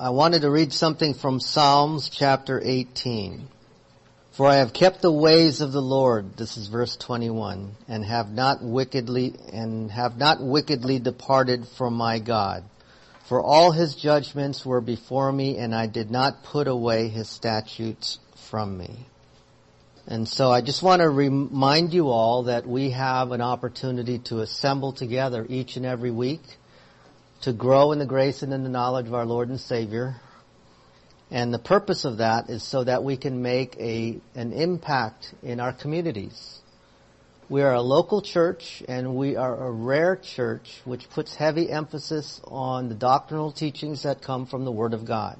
I wanted to read something from Psalms chapter 18. For I have kept the ways of the Lord, this is verse 21, and have not wickedly, and have not wickedly departed from my God. For all his judgments were before me, and I did not put away his statutes from me. And so I just want to remind you all that we have an opportunity to assemble together each and every week to grow in the grace and in the knowledge of our Lord and Savior. And the purpose of that is so that we can make a, an impact in our communities. We are a local church and we are a rare church which puts heavy emphasis on the doctrinal teachings that come from the Word of God.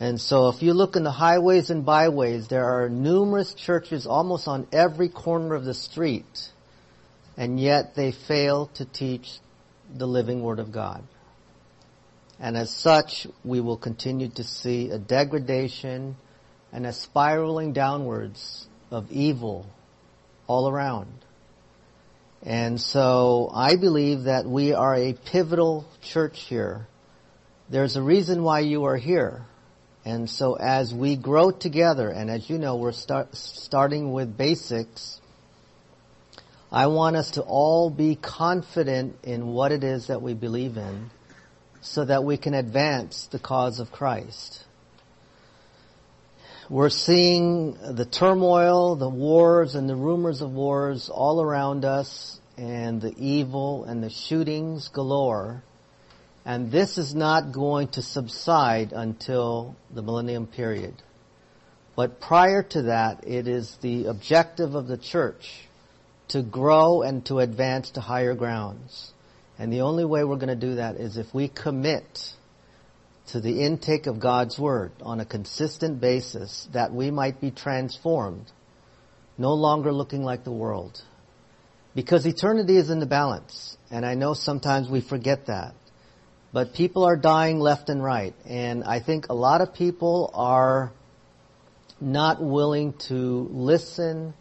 And so if you look in the highways and byways, there are numerous churches almost on every corner of the street, and yet they fail to teach the living Word of God. And as such, we will continue to see a degradation and a spiraling downwards of evil all around. And so I believe that we are a pivotal church here. There's a reason why you are here. And so as we grow together, and as you know, we're start, starting with basics, I want us to all be confident in what it is that we believe in so that we can advance the cause of Christ. We're seeing the turmoil, the wars, and the rumors of wars all around us, and the evil and the shootings galore. And this is not going to subside until the millennium period. But prior to that, it is the objective of the church to grow and to advance to higher grounds. And the only way we're going to do that is if we commit to the intake of God's Word on a consistent basis that we might be transformed, no longer looking like the world. Because eternity is in the balance. And I know sometimes we forget that. But people are dying left and right. And I think a lot of people are not willing to listen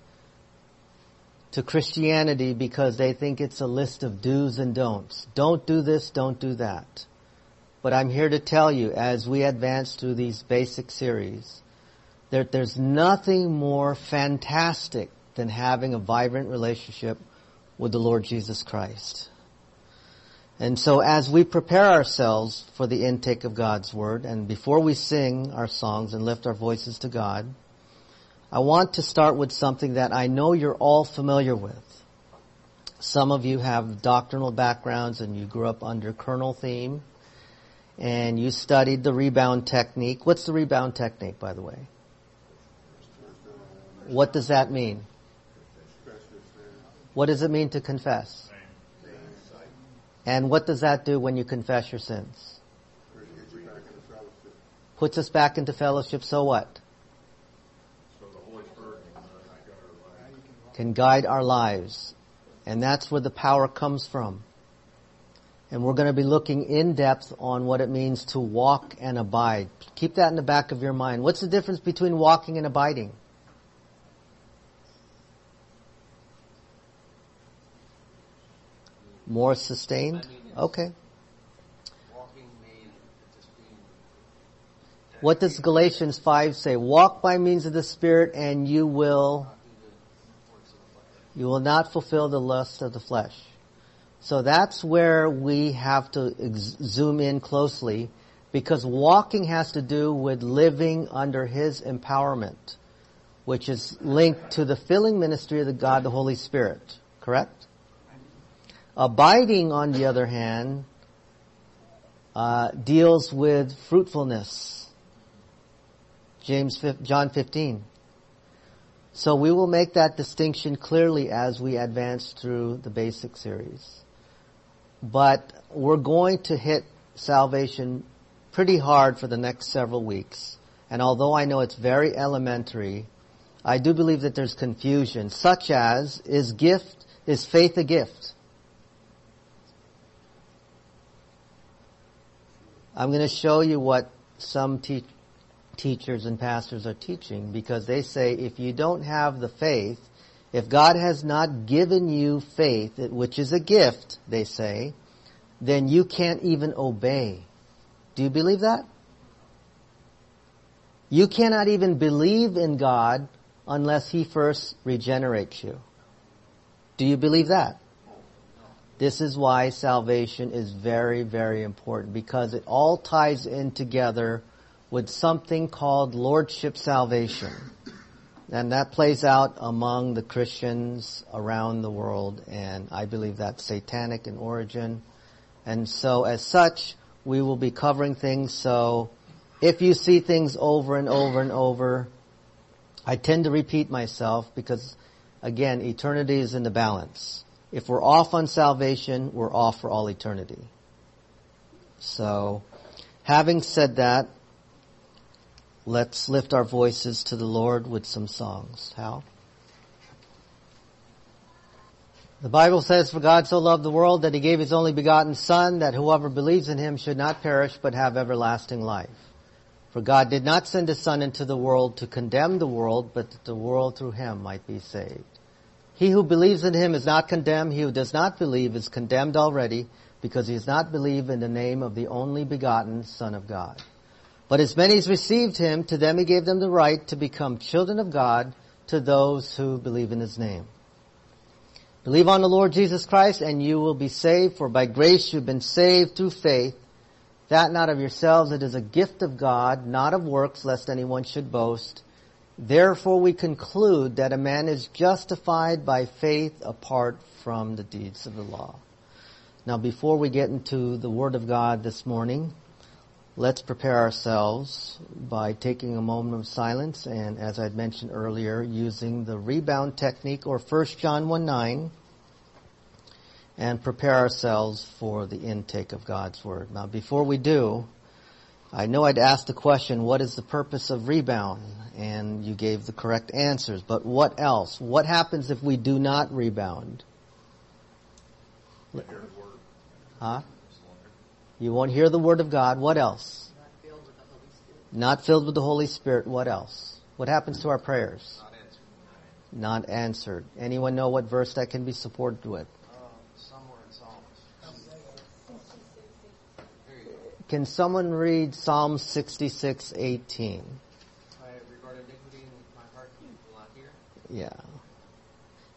to Christianity because they think it's a list of do's and don'ts. Don't do this, don't do that. But I'm here to tell you, as we advance through these basic series, that there's nothing more fantastic than having a vibrant relationship with the Lord Jesus Christ. And so as we prepare ourselves for the intake of God's Word, and before we sing our songs and lift our voices to God, I want to start with something that I know you're all familiar with. Some of you have doctrinal backgrounds and you grew up under Colonel Thieme and you studied the rebound technique. What's the rebound technique, by the way? What does that mean? What does it mean to confess? And what does that do when you confess your sins? Puts us back into fellowship, so what? Can guide our lives. And that's where the power comes from. And we're going to be looking in depth on what it means to walk and abide. Keep that in the back of your mind. What's the difference between walking and abiding? More sustained? Okay. What does Galatians 5 say? Walk by means of the Spirit and you will, you will not fulfill the lust of the flesh. So that's where we have to ex- zoom in closely because walking has to do with living under His empowerment, which is linked to the filling ministry of the God, the Holy Spirit. Correct? Abiding, on the other hand, uh, deals with fruitfulness. James, John 15. So we will make that distinction clearly as we advance through the basic series. But we're going to hit salvation pretty hard for the next several weeks. And although I know it's very elementary, I do believe that there's confusion, such as, is gift, is faith a gift? I'm going to show you what some te- teachers and pastors are teaching because they say if you don't have the faith, if God has not given you faith, which is a gift, they say, then you can't even obey. Do you believe that? You cannot even believe in God unless He first regenerates you. Do you believe that? This is why salvation is very, very important because it all ties in together with something called lordship salvation. And that plays out among the Christians around the world and I believe that's satanic in origin. And so as such, we will be covering things so if you see things over and over and over, I tend to repeat myself because again, eternity is in the balance. If we're off on salvation, we're off for all eternity. So, having said that, let's lift our voices to the Lord with some songs. How? The Bible says, For God so loved the world that he gave his only begotten Son, that whoever believes in him should not perish but have everlasting life. For God did not send his Son into the world to condemn the world, but that the world through him might be saved. He who believes in him is not condemned. He who does not believe is condemned already because he has not believed in the name of the only begotten Son of God. But as many as received him, to them he gave them the right to become children of God to those who believe in his name. Believe on the Lord Jesus Christ and you will be saved, for by grace you've been saved through faith, that not of yourselves, it is a gift of God, not of works, lest anyone should boast. Therefore we conclude that a man is justified by faith apart from the deeds of the law. Now before we get into the Word of God this morning, let's prepare ourselves by taking a moment of silence and as I'd mentioned earlier, using the rebound technique or 1 John 1 9 and prepare ourselves for the intake of God's Word. Now before we do, I know I'd asked the question, what is the purpose of rebound? And you gave the correct answers. But what else? What happens if we do not rebound? Huh? You won't hear the word of God. What else? Not filled with the Holy Spirit. The Holy Spirit. What else? What happens to our prayers? Not answered. Not answered. Anyone know what verse that can be supported with? Somewhere in Psalms. Can someone read Psalm 66:18? I regard iniquity in my heart, you will not hear. Yeah.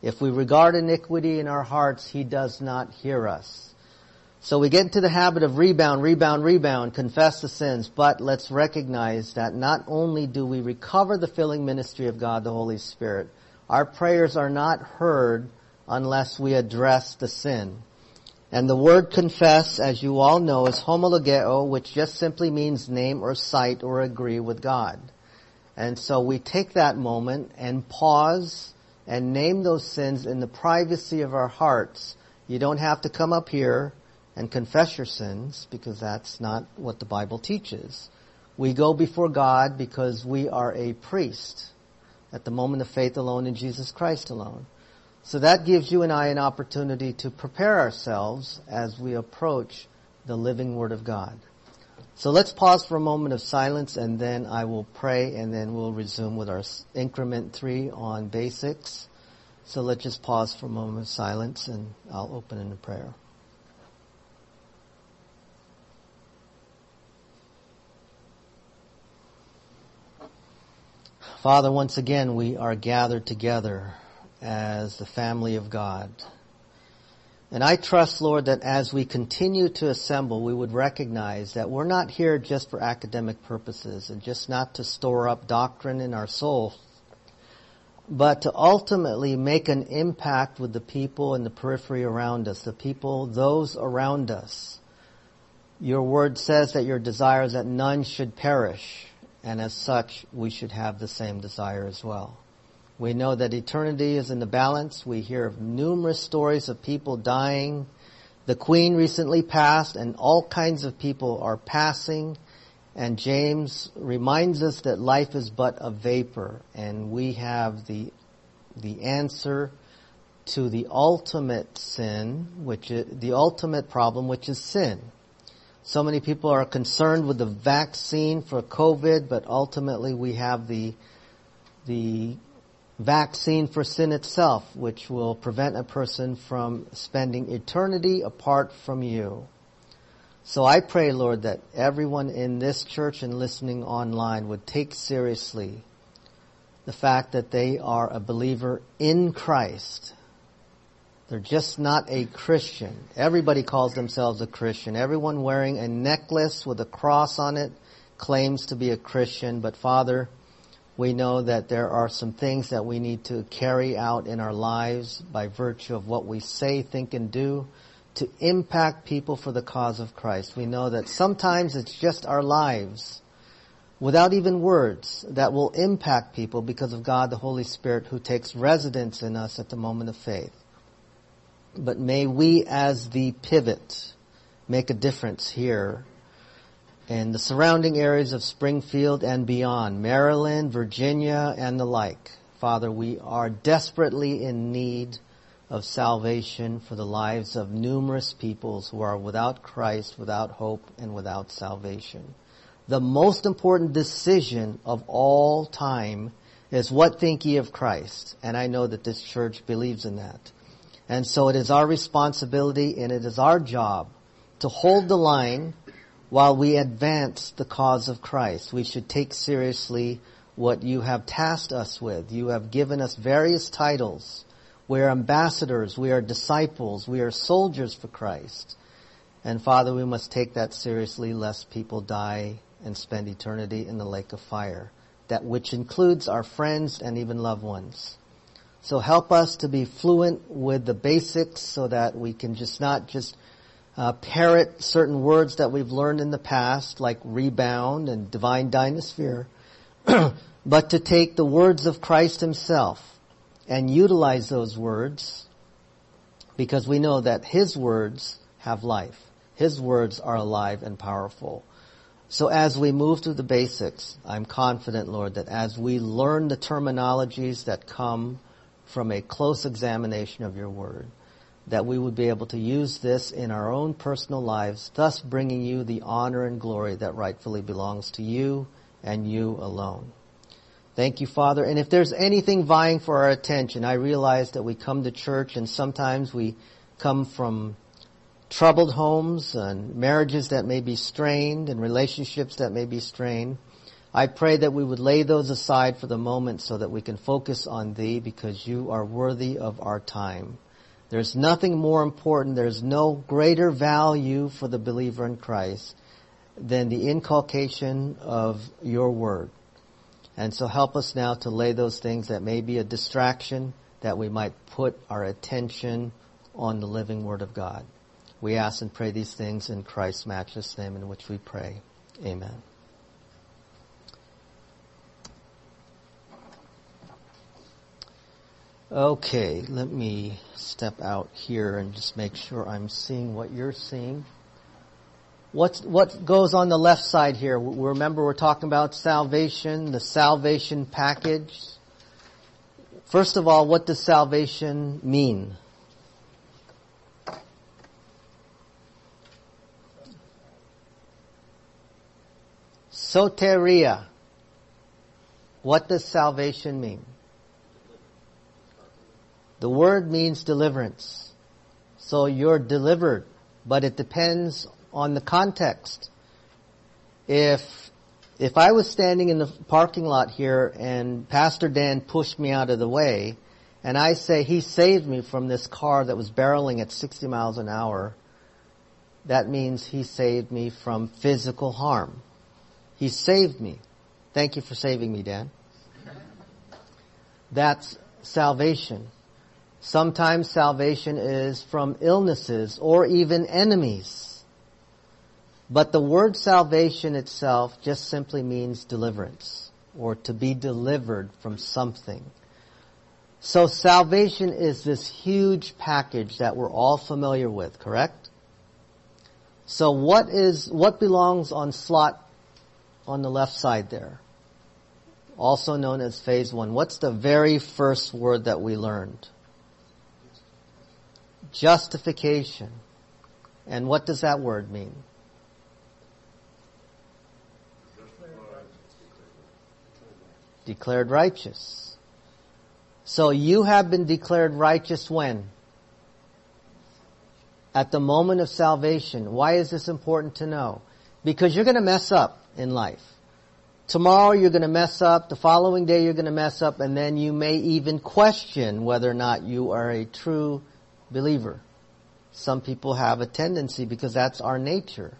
If we regard iniquity in our hearts, he does not hear us. So we get into the habit of rebound, rebound, rebound, confess the sins, but let's recognize that not only do we recover the filling ministry of God the Holy Spirit, our prayers are not heard unless we address the sin. And the word confess, as you all know, is homologeo, which just simply means name or cite or agree with God. And so we take that moment and pause and name those sins in the privacy of our hearts. You don't have to come up here and confess your sins because that's not what the Bible teaches. We go before God because we are a priest at the moment of faith alone in Jesus Christ alone. So that gives you and I an opportunity to prepare ourselves as we approach the living Word of God. So let's pause for a moment of silence and then I will pray and then we'll resume with our increment three on basics. So let's just pause for a moment of silence and I'll open in a prayer. Father, once again we are gathered together as the family of God. And I trust, Lord, that as we continue to assemble, we would recognize that we're not here just for academic purposes and just not to store up doctrine in our soul, but to ultimately make an impact with the people in the periphery around us, the people, those around us. Your word says that your desire is that none should perish, and as such, we should have the same desire as well. We know that eternity is in the balance. We hear of numerous stories of people dying. The Queen recently passed and all kinds of people are passing. And James reminds us that life is but a vapor and we have the, the answer to the ultimate sin, which is, the ultimate problem, which is sin. So many people are concerned with the vaccine for COVID, but ultimately we have the, the vaccine for sin itself, which will prevent a person from spending eternity apart from you. So I pray, Lord, that everyone in this church and listening online would take seriously the fact that they are a believer in Christ. They're just not a Christian. Everybody calls themselves a Christian. Everyone wearing a necklace with a cross on it claims to be a Christian. But Father, we know that there are some things that we need to carry out in our lives by virtue of what we say, think, and do to impact people for the cause of Christ. We know that sometimes it's just our lives without even words that will impact people because of God the Holy Spirit who takes residence in us at the moment of faith. But may we as the pivot make a difference here in the surrounding areas of Springfield and beyond, Maryland, Virginia, and the like. Father, we are desperately in need of salvation for the lives of numerous peoples who are without Christ, without hope, and without salvation. The most important decision of all time is what think ye of Christ? And I know that this church believes in that. And so it is our responsibility and it is our job to hold the line while we advance the cause of Christ. We should take seriously what you have tasked us with. You have given us various titles we are ambassadors. We are disciples. We are soldiers for Christ. And Father, we must take that seriously lest people die and spend eternity in the lake of fire. That which includes our friends and even loved ones. So help us to be fluent with the basics so that we can just not just uh, parrot certain words that we've learned in the past, like rebound and divine dynasphere, but to take the words of Christ himself and utilize those words because we know that His words have life. His words are alive and powerful. So as we move through the basics, I'm confident, Lord, that as we learn the terminologies that come from a close examination of your word, that we would be able to use this in our own personal lives, thus bringing you the honor and glory that rightfully belongs to you and you alone. Thank you, Father. And if there's anything vying for our attention, I realize that we come to church and sometimes we come from troubled homes and marriages that may be strained and relationships that may be strained. I pray that we would lay those aside for the moment so that we can focus on Thee because You are worthy of our time. There's nothing more important, there's no greater value for the believer in Christ than the inculcation of Your Word. And so help us now to lay those things that may be a distraction that we might put our attention on the living Word of God. We ask and pray these things in Christ's matchless name in which we pray. Amen. Okay, let me step out here and just make sure I'm seeing what you're seeing. What's, what goes on the left side here? Remember we're talking about salvation, the salvation package. First of all, what does salvation mean? Soteria. What does salvation mean? The word means deliverance. So you're delivered, but it depends on the context. If if I was standing in the parking lot here and Pastor Dan pushed me out of the way, and I say he saved me from this car that was barreling at 60 miles an hour, that means he saved me from physical harm. He saved me. Thank you for saving me, Dan. That's salvation. Sometimes salvation is from illnesses or even enemies. But the word salvation itself just simply means deliverance or to be delivered from something. So salvation is this huge package that we're all familiar with, correct? So what is, what belongs on slot on the left side there? Also known as phase one. What's the very first word that we learned? Justification. And what does that word mean? declared righteous. So you have been declared righteous when? at the moment of salvation. Why is this important to know? Because you're going to mess up in life. Tomorrow you're going to mess up, the following day you're going to mess up, and then you may even question whether or not you are a true believer. Some people have a tendency because that's our nature.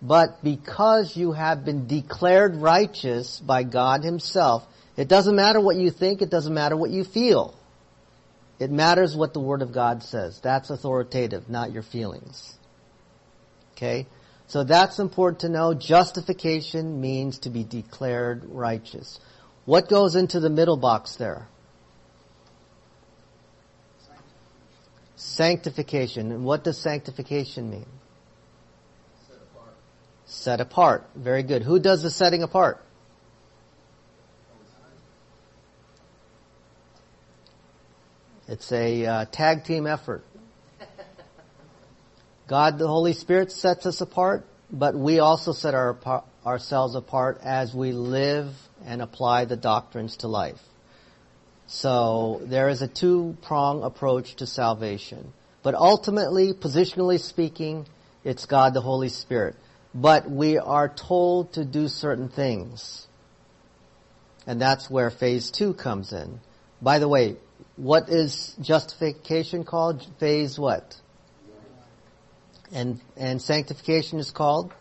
But because you have been declared righteous by God Himself, it doesn't matter what you think, it doesn't matter what you feel. It matters what the Word of God says. That's authoritative, not your feelings. Okay? So that's important to know. Justification means to be declared righteous. What goes into the middle box there? Sanctification. And what does sanctification mean? Set apart. Set apart. Very good. Who does the setting apart? It's a uh, tag team effort. God, the Holy Spirit sets us apart, but we also set our, ourselves apart as we live and apply the doctrines to life. So there is a two-prong approach to salvation. But ultimately, positionally speaking, it's God the Holy Spirit. But we are told to do certain things. And that's where phase two comes in. By the way, what is justification called? Phase what? And, and sanctification is called?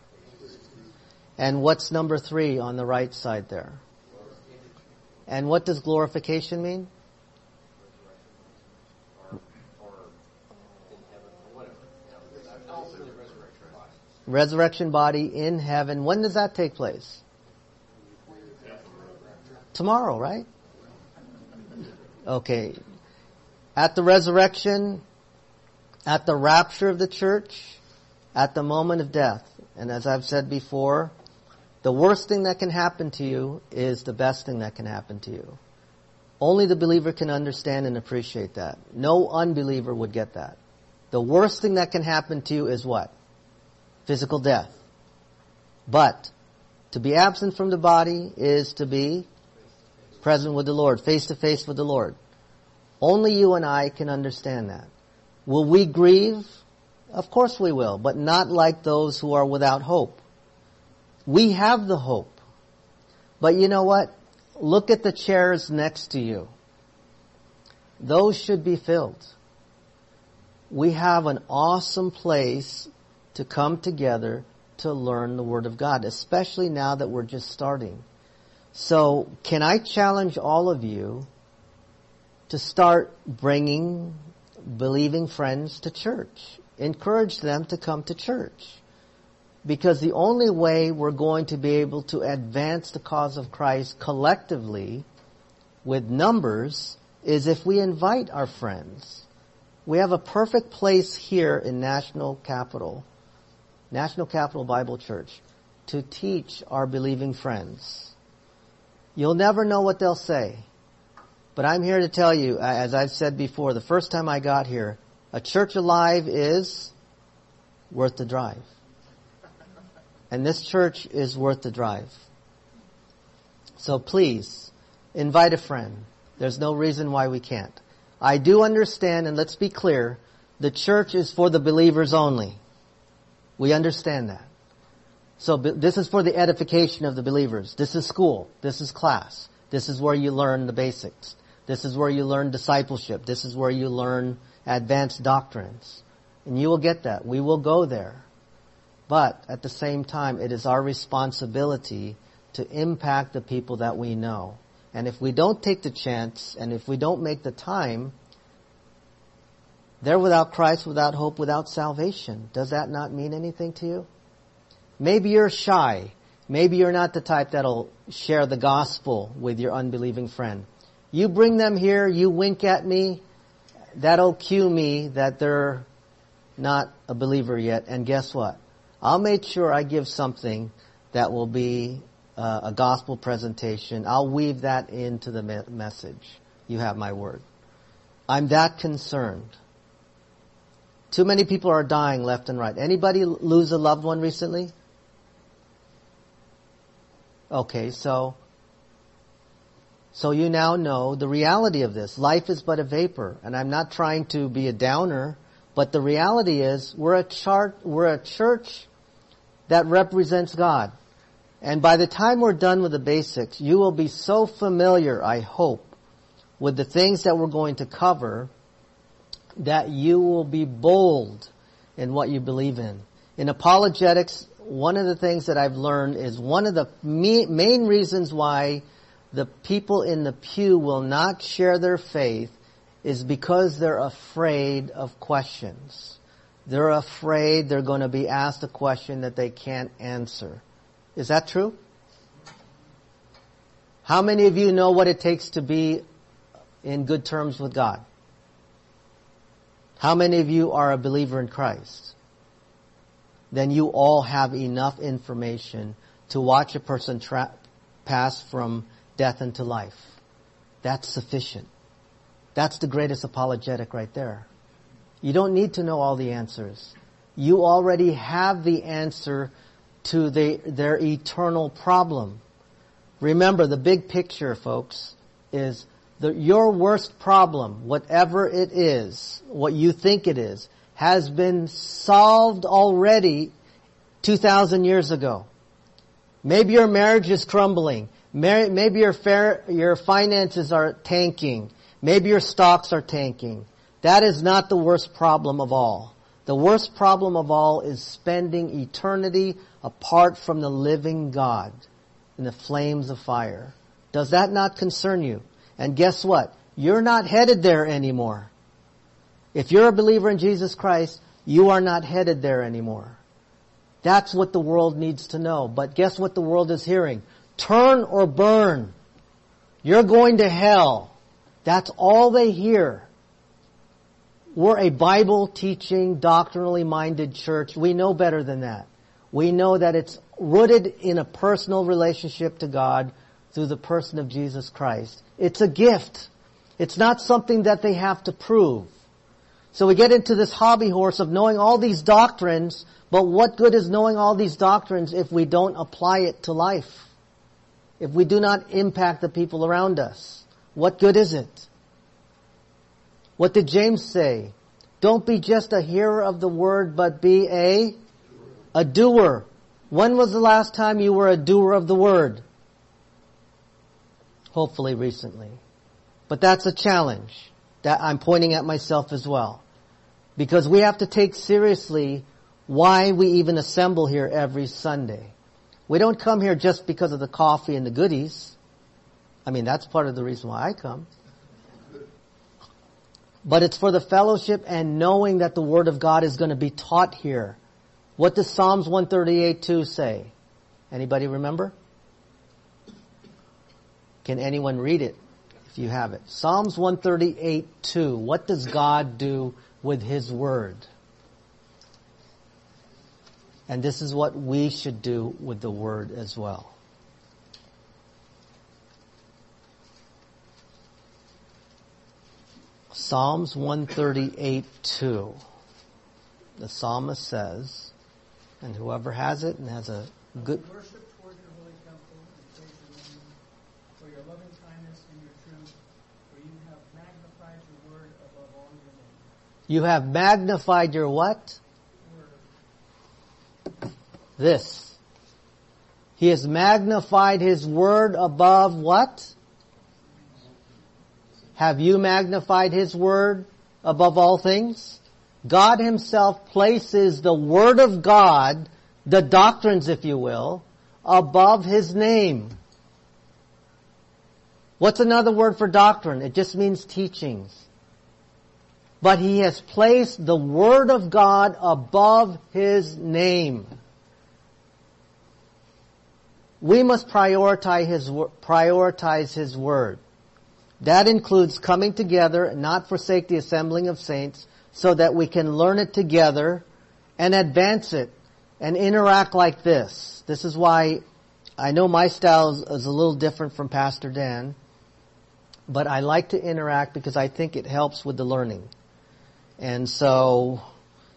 And what's number three on the right side there? And what does glorification mean? Resurrection body in heaven. When does that take place? Tomorrow, right? Okay. At the resurrection, at the rapture of the church, at the moment of death. And as I've said before, the worst thing that can happen to you is the best thing that can happen to you. Only the believer can understand and appreciate that. No unbeliever would get that. The worst thing that can happen to you is what? Physical death. But to be absent from the body is to be present with the Lord, face to face with the Lord. Only you and I can understand that. Will we grieve? Of course we will, but not like those who are without hope. We have the hope. But you know what? Look at the chairs next to you. Those should be filled. We have an awesome place to come together to learn the Word of God, especially now that we're just starting. So, can I challenge all of you to start bringing believing friends to church? Encourage them to come to church because the only way we're going to be able to advance the cause of Christ collectively with numbers is if we invite our friends. We have a perfect place here in National Capital, National Capital Bible Church, to teach our believing friends. You'll never know what they'll say. But I'm here to tell you, as I've said before, the first time I got here, a church alive is worth the drive. And this church is worth the drive. So please, invite a friend. There's no reason why we can't. I do understand, and let's be clear, the church is for the believers only. We understand that. So this is for the edification of the believers. This is school. This is class. This is where you learn the basics. This is where you learn discipleship. This is where you learn advanced doctrines. And you will get that. We will go there. But at the same time, it is our responsibility to impact the people that we know. And if we don't take the chance and if we don't make the time, they're without Christ, without hope, without salvation. Does that not mean anything to you? Maybe you're shy. Maybe you're not the type that'll share the gospel with your unbelieving friend. You bring them here, you wink at me, that'll cue me that they're not a believer yet. And guess what? I'll make sure I give something that will be uh, a gospel presentation. I'll weave that into the me- message. You have my word. I'm that concerned. Too many people are dying left and right. Anybody lose a loved one recently? Okay, so so you now know the reality of this. Life is but a vapor, and I'm not trying to be a downer But the reality is, we're a chart, we're a church that represents God. And by the time we're done with the basics, you will be so familiar, I hope, with the things that we're going to cover that you will be bold in what you believe in. In apologetics, one of the things that I've learned is one of the main reasons why the people in the pew will not share their faith is because they're afraid of questions. They're afraid they're going to be asked a question that they can't answer. Is that true? How many of you know what it takes to be in good terms with God? How many of you are a believer in Christ? Then you all have enough information to watch a person tra- pass from death into life. That's sufficient. That's the greatest apologetic right there. You don't need to know all the answers. You already have the answer to the, their eternal problem. Remember, the big picture, folks, is the, your worst problem, whatever it is, what you think it is, has been solved already 2,000 years ago. Maybe your marriage is crumbling. Maybe your, fair, your finances are tanking. Maybe your stocks are tanking. That is not the worst problem of all. The worst problem of all is spending eternity apart from the living God in the flames of fire. Does that not concern you? And guess what? You're not headed there anymore. If you're a believer in Jesus Christ, you are not headed there anymore. That's what the world needs to know. But guess what the world is hearing? Turn or burn. You're going to hell. That's all they hear. We're a Bible teaching, doctrinally minded church. We know better than that. We know that it's rooted in a personal relationship to God through the person of Jesus Christ. It's a gift. It's not something that they have to prove. So we get into this hobby horse of knowing all these doctrines, but what good is knowing all these doctrines if we don't apply it to life? If we do not impact the people around us? What good is it? What did James say? Don't be just a hearer of the word, but be a, a doer. When was the last time you were a doer of the word? Hopefully recently. But that's a challenge that I'm pointing at myself as well. Because we have to take seriously why we even assemble here every Sunday. We don't come here just because of the coffee and the goodies. I mean, that's part of the reason why I come. But it's for the fellowship and knowing that the Word of God is going to be taught here. What does Psalms 138.2 say? Anybody remember? Can anyone read it if you have it? Psalms 138.2. What does God do with His Word? And this is what we should do with the Word as well. Psalms 138 2. The psalmist says, and whoever has it and has a good. Worship toward your holy temple and praise your name for your loving kindness and your truth, for you have magnified your word above all your name. You have magnified your what? Word. This. He has magnified his word above what? Have you magnified His Word above all things? God Himself places the Word of God, the doctrines if you will, above His name. What's another word for doctrine? It just means teachings. But He has placed the Word of God above His name. We must prioritize His, prioritize His Word. That includes coming together, not forsake the assembling of saints, so that we can learn it together and advance it and interact like this. This is why I know my style is, is, a little different from Pastor Dan, but I like to interact because I think it helps with the learning. And so,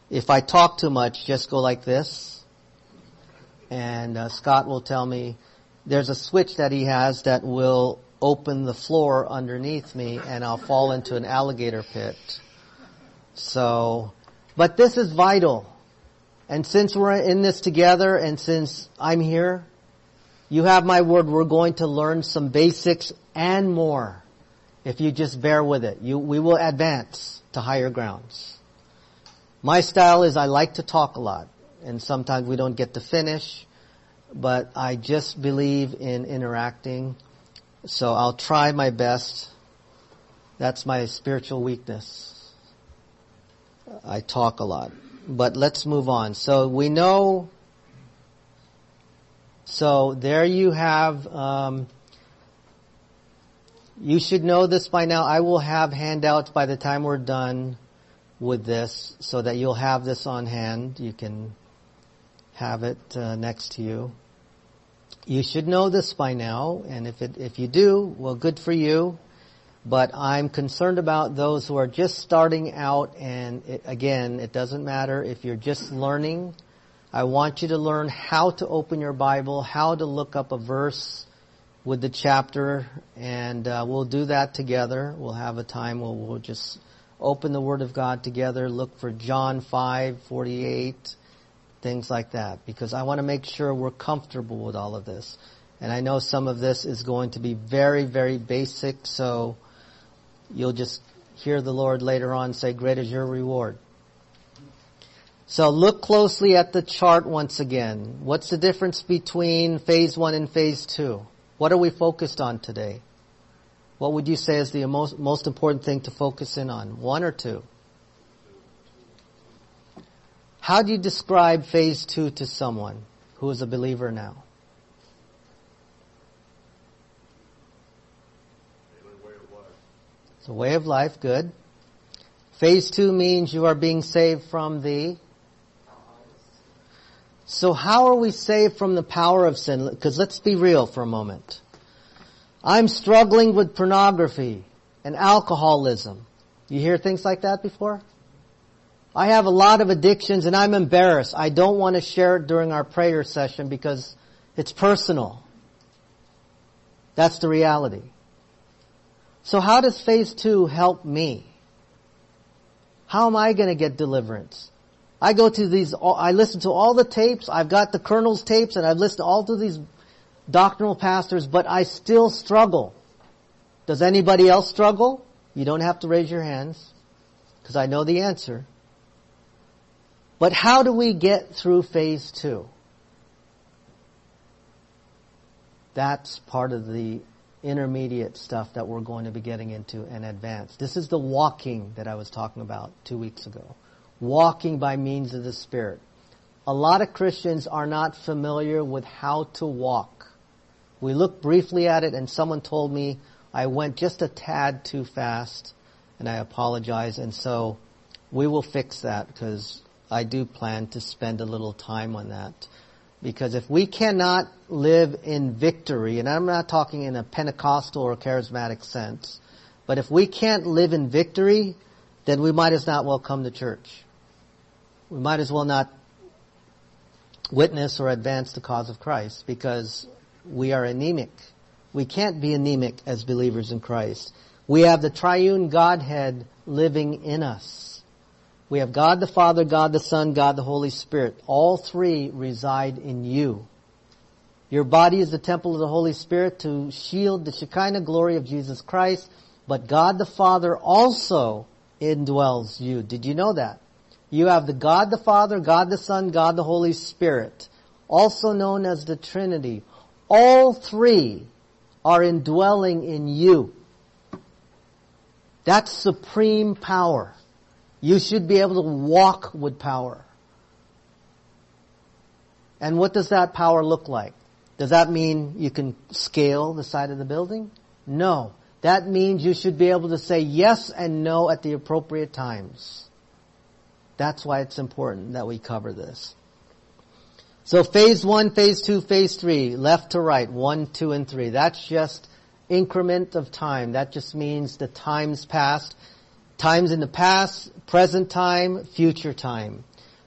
if I talk too much, just go like this. And uh, Scott will tell me there's a switch that he has that will open the floor underneath me and I'll fall into an alligator pit. So But this is vital. And since we're in this together and since I'm here, you have my word, we're going to learn some basics and more. If you just bear with it, you, we will advance to higher grounds. My style is I like to talk a lot and sometimes we don't get to finish, but I just believe in interacting. So I'll try my best. That's my spiritual weakness. I talk a lot. But let's move on. So we know, so there you have, um, you should know this by now. I will have handouts by the time we're done with this so that you'll have this on hand. You can have it uh, next to you. You should know this by now, and if it, if you do, well, good for you. But I'm concerned about those who are just starting out, and it, again, it doesn't matter if you're just learning. I want you to learn how to open your Bible, how to look up a verse with the chapter, and uh, we'll do that together. We'll have a time where we'll just open the Word of God together, look for John 5, 48, things like that, because I want to make sure we're comfortable with all of this. And I know some of this is going to be very, very basic, so you'll just hear the Lord later on say, great is your reward. So look closely at the chart once again. What's the difference between phase one and phase two? What are we focused on today? What would you say is the most, most important thing to focus in on? One or two? How do you describe phase two to someone who is a believer now? It's a way of life, good. Phase two means you are being saved from the so how are we saved from the power of sin? Because let's be real for a moment. I'm struggling with pornography and alcoholism. You hear things like that before? I have a lot of addictions and I'm embarrassed. I don't want to share it during our prayer session because it's personal. That's the reality. So how does phase two help me? How am I going to get deliverance? I go to these, I listen to all the tapes, I've got the colonel's tapes and I've listened to all to these doctrinal pastors, but I still struggle. Does anybody else struggle? You don't have to raise your hands because I know the answer. But how do we get through phase two? That's part of the intermediate stuff that we're going to be getting into and advance. This is the walking that I was talking about two weeks ago. Walking by means of the Spirit. A lot of Christians are not familiar with how to walk. We looked briefly at it and someone told me I went just a tad too fast and I apologize and so we will fix that because I do plan to spend a little time on that. Because if we cannot live in victory, and I'm not talking in a Pentecostal or charismatic sense, but if we can't live in victory, then we might as not well come to church. We might as well not witness or advance the cause of Christ because we are anemic. We can't be anemic as believers in Christ. We have the triune Godhead living in us. We have God the Father, God the Son, God the Holy Spirit. All three reside in you. Your body is the temple of the Holy Spirit to shield the Shekinah glory of Jesus Christ, but God the Father also indwells you. Did you know that? You have the God the Father, God the Son, God the Holy Spirit, also known as the Trinity. All three are indwelling in you. That's supreme power. You should be able to walk with power. And what does that power look like? Does that mean you can scale the side of the building? No. That means you should be able to say yes and no at the appropriate times. That's why it's important that we cover this. So phase one, phase two, phase three, left to right, one, two, and three. That's just increment of time. That just means the times past Times in the past, present time, future time.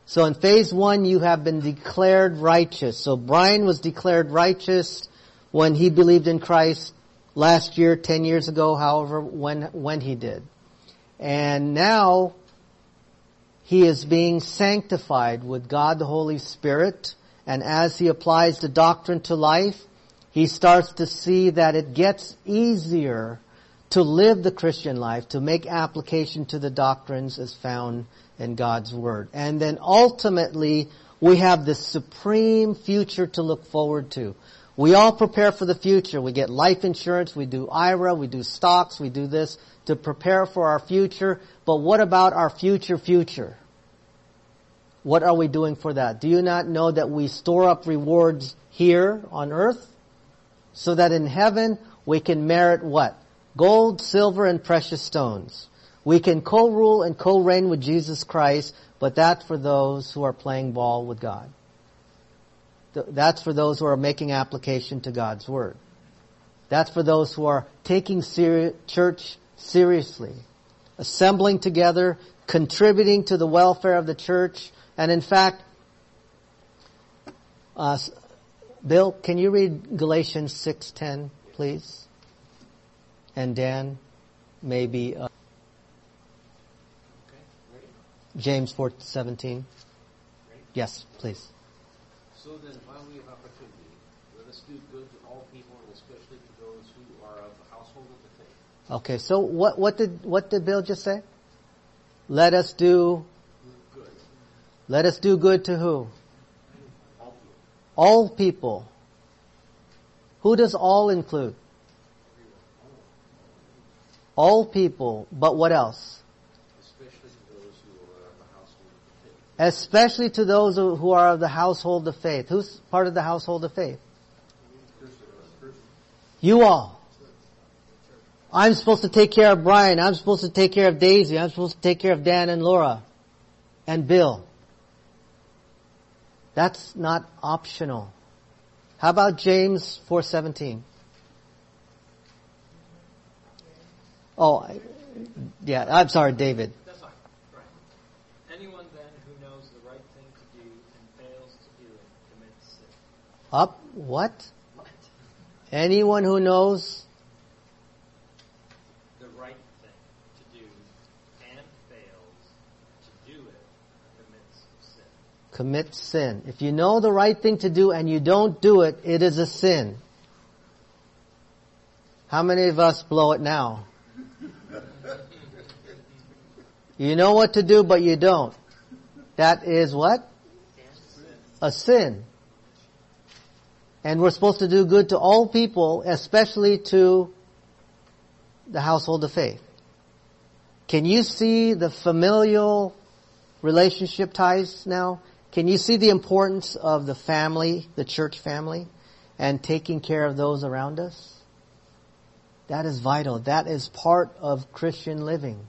So in phase one, you have been declared righteous. So Brian was declared righteous when he believed in Christ last year, 10 years ago, however, when, when he did. And now, he is being sanctified with God the Holy Spirit, and as he applies the doctrine to life, he starts to see that it gets easier to live the Christian life, to make application to the doctrines as found in God's Word. And then ultimately, we have this supreme future to look forward to. We all prepare for the future. We get life insurance, we do IRA, we do stocks, we do this to prepare for our future. But what about our future future? What are we doing for that? Do you not know that we store up rewards here on earth? So that in heaven we can merit what? Gold, silver, and precious stones. We can co-rule and co-reign with Jesus Christ, but that's for those who are playing ball with God. That's for those who are making application to God's Word. That's for those who are taking seri- church seriously, assembling together, contributing to the welfare of the church, and in fact, uh, Bill, can you read Galatians 6:10, please? And Dan, maybe uh, Okay, ready? James 4:17. Ready? Yes, please. So then, while we have opportunity, let us do good to all people, and especially to those who are of the household of the faith. Okay, so what what did what did Bill just say? Let us do Good. let us do good to who? All people. All people. Who does all include? All people, but what else? Especially to those who are of the household of the faith. Especially to those who who are of the household of faith. Who's part of the household of faith? You all. I'm supposed to take care of Brian. I'm supposed to take care of Daisy. I'm supposed to take care of Dan and Laura and Bill. That's not optional. How about James 4:17? Oh, I- yeah, I'm sorry, David. That's fine. Right. Anyone then who knows the right thing to do and fails to do it commits sin. Up what? Anyone who knows The right thing to do and fails to do it commits sin. commits sin. If you know the right thing to do and you don't do it, it is a sin. How many of us blow it now? You know what to do, but you don't. That is what? A sin. And we're supposed to do good to all people, especially to the household of faith. Can you see the familial relationship ties now? Can you see the importance of the family, the church family, and taking care of those around us? That is vital. That is part of Christian living.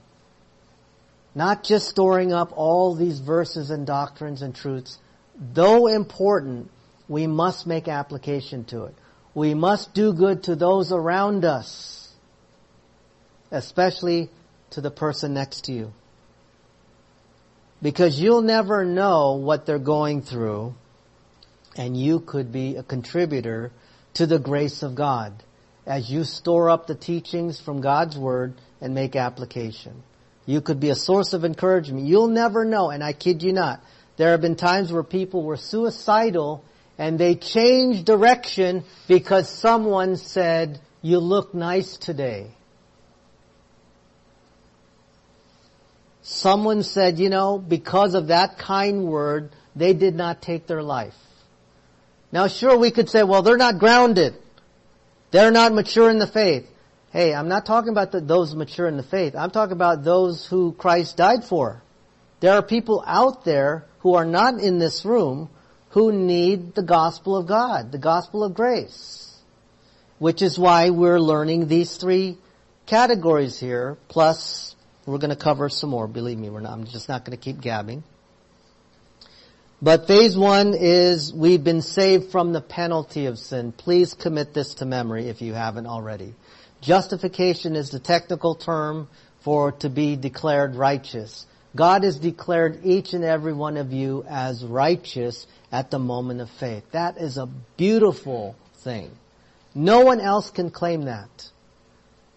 Not just storing up all these verses and doctrines and truths. Though important, we must make application to it. We must do good to those around us, especially to the person next to you. Because you'll never know what they're going through, and you could be a contributor to the grace of God as you store up the teachings from God's Word and make application. You could be a source of encouragement. You'll never know, and I kid you not. There have been times where people were suicidal and they changed direction because someone said, you look nice today. Someone said, you know, because of that kind word, they did not take their life. Now sure, we could say, well, they're not grounded. They're not mature in the faith. Hey, I'm not talking about the, those mature in the faith. I'm talking about those who Christ died for. There are people out there who are not in this room who need the gospel of God, the gospel of grace. Which is why we're learning these three categories here, plus we're going to cover some more. Believe me, we're not, I'm just not going to keep gabbing. But phase one is we've been saved from the penalty of sin. Please commit this to memory if you haven't already. Justification is the technical term for to be declared righteous. God has declared each and every one of you as righteous at the moment of faith. That is a beautiful thing. No one else can claim that.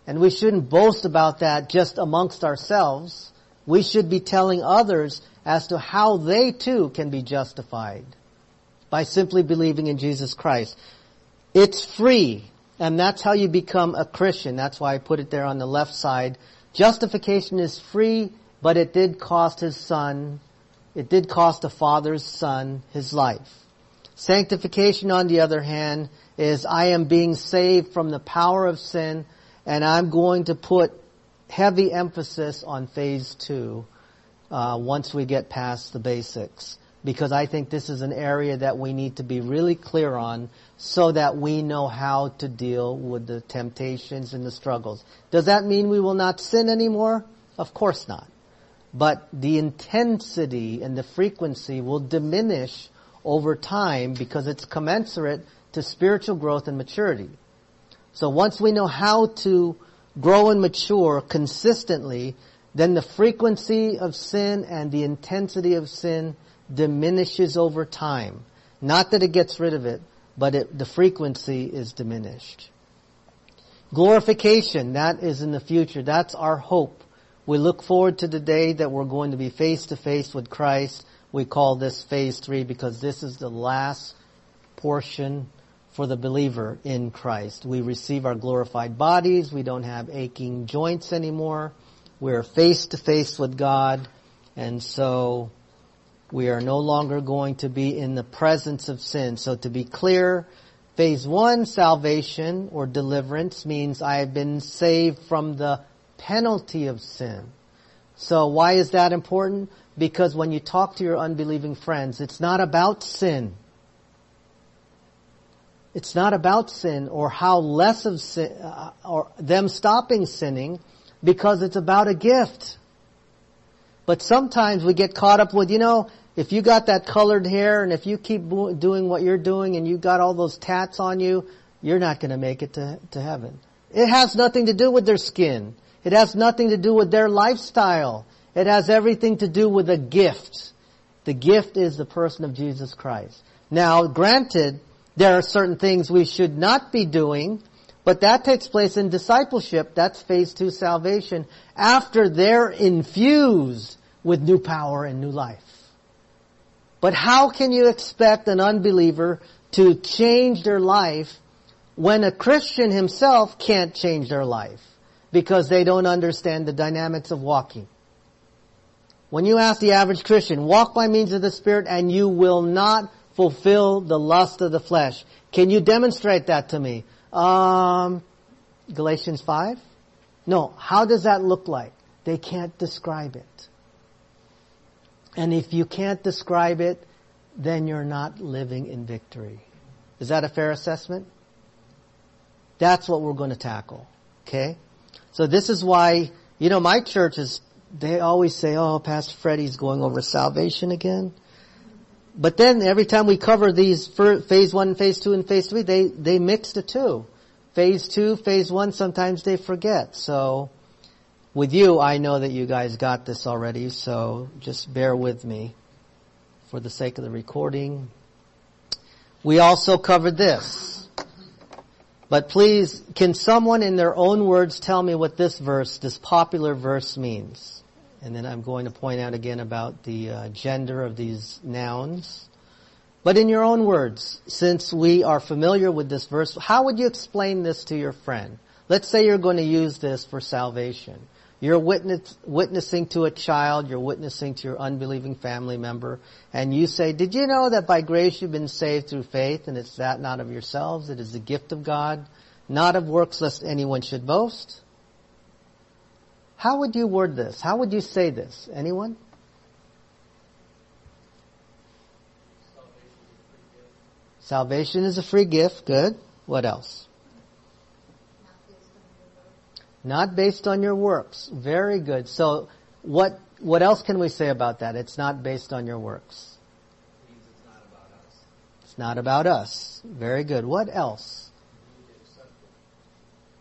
And we shouldn't boast about that just amongst ourselves. We should be telling others as to how they too can be justified by simply believing in Jesus Christ. It's free, and that's how you become a Christian. That's why I put it there on the left side. Justification is free, but it did cost his son, it did cost the father's son his life. Sanctification, on the other hand, is I am being saved from the power of sin, and I'm going to put heavy emphasis on phase two uh, once we get past the basics because I think this is an area that we need to be really clear on so that we know how to deal with the temptations and the struggles. Does that mean we will not sin anymore? Of course not. But the intensity and the frequency will diminish over time because it's commensurate to spiritual growth and maturity. So once we know how to grow and mature consistently, then the frequency of sin and the intensity of sin diminishes over time. Not that it gets rid of it, but it, the frequency is diminished. Glorification, that is in the future. That's our hope. We look forward to the day that we're going to be face to face with Christ. We call this phase three because this is the last portion for the believer in Christ. We receive our glorified bodies. We don't have aching joints anymore. We're face to face with God. And so we are no longer going to be in the presence of sin. So to be clear, phase one, salvation or deliverance means I have been saved from the penalty of sin. So why is that important? Because when you talk to your unbelieving friends, it's not about sin. It's not about sin or how less of sin, uh, or them stopping sinning because it's about a gift. But sometimes we get caught up with, you know, if you got that colored hair and if you keep doing what you're doing and you got all those tats on you, you're not going to make it to, to heaven. It has nothing to do with their skin. It has nothing to do with their lifestyle. It has everything to do with a gift. The gift is the person of Jesus Christ. Now, granted, there are certain things we should not be doing, but that takes place in discipleship. That's phase two salvation after they're infused with new power and new life. But how can you expect an unbeliever to change their life when a Christian himself can't change their life because they don't understand the dynamics of walking? When you ask the average Christian, walk by means of the Spirit and you will not fulfill the lust of the flesh. Can you demonstrate that to me? Um, Galatians 5? No. How does that look like? They can't describe it. And if you can't describe it, then you're not living in victory. Is that a fair assessment? That's what we're going to tackle. Okay? So this is why, you know, my church is, they always say, oh, Pastor Freddie's going over salvation again. But then every time we cover these phase one, phase two, and phase three, they, they mix the two. Phase two, phase one, sometimes they forget. So, with you, I know that you guys got this already, so just bear with me for the sake of the recording. We also covered this. But please, can someone in their own words tell me what this verse, this popular verse means? And then I'm going to point out again about the uh, gender of these nouns. But in your own words, since we are familiar with this verse, how would you explain this to your friend? Let's say you're going to use this for salvation. You're witness, witnessing to a child, you're witnessing to your unbelieving family member, and you say, did you know that by grace you've been saved through faith, and it's that not of yourselves, it is the gift of God, not of works lest anyone should boast? How would you word this? How would you say this? Anyone? Salvation is a free gift. Good. What else? Not based on your works. Very good. So what, what else can we say about that? It's not based on your works. It's not about us. It's not about us. Very good. What else?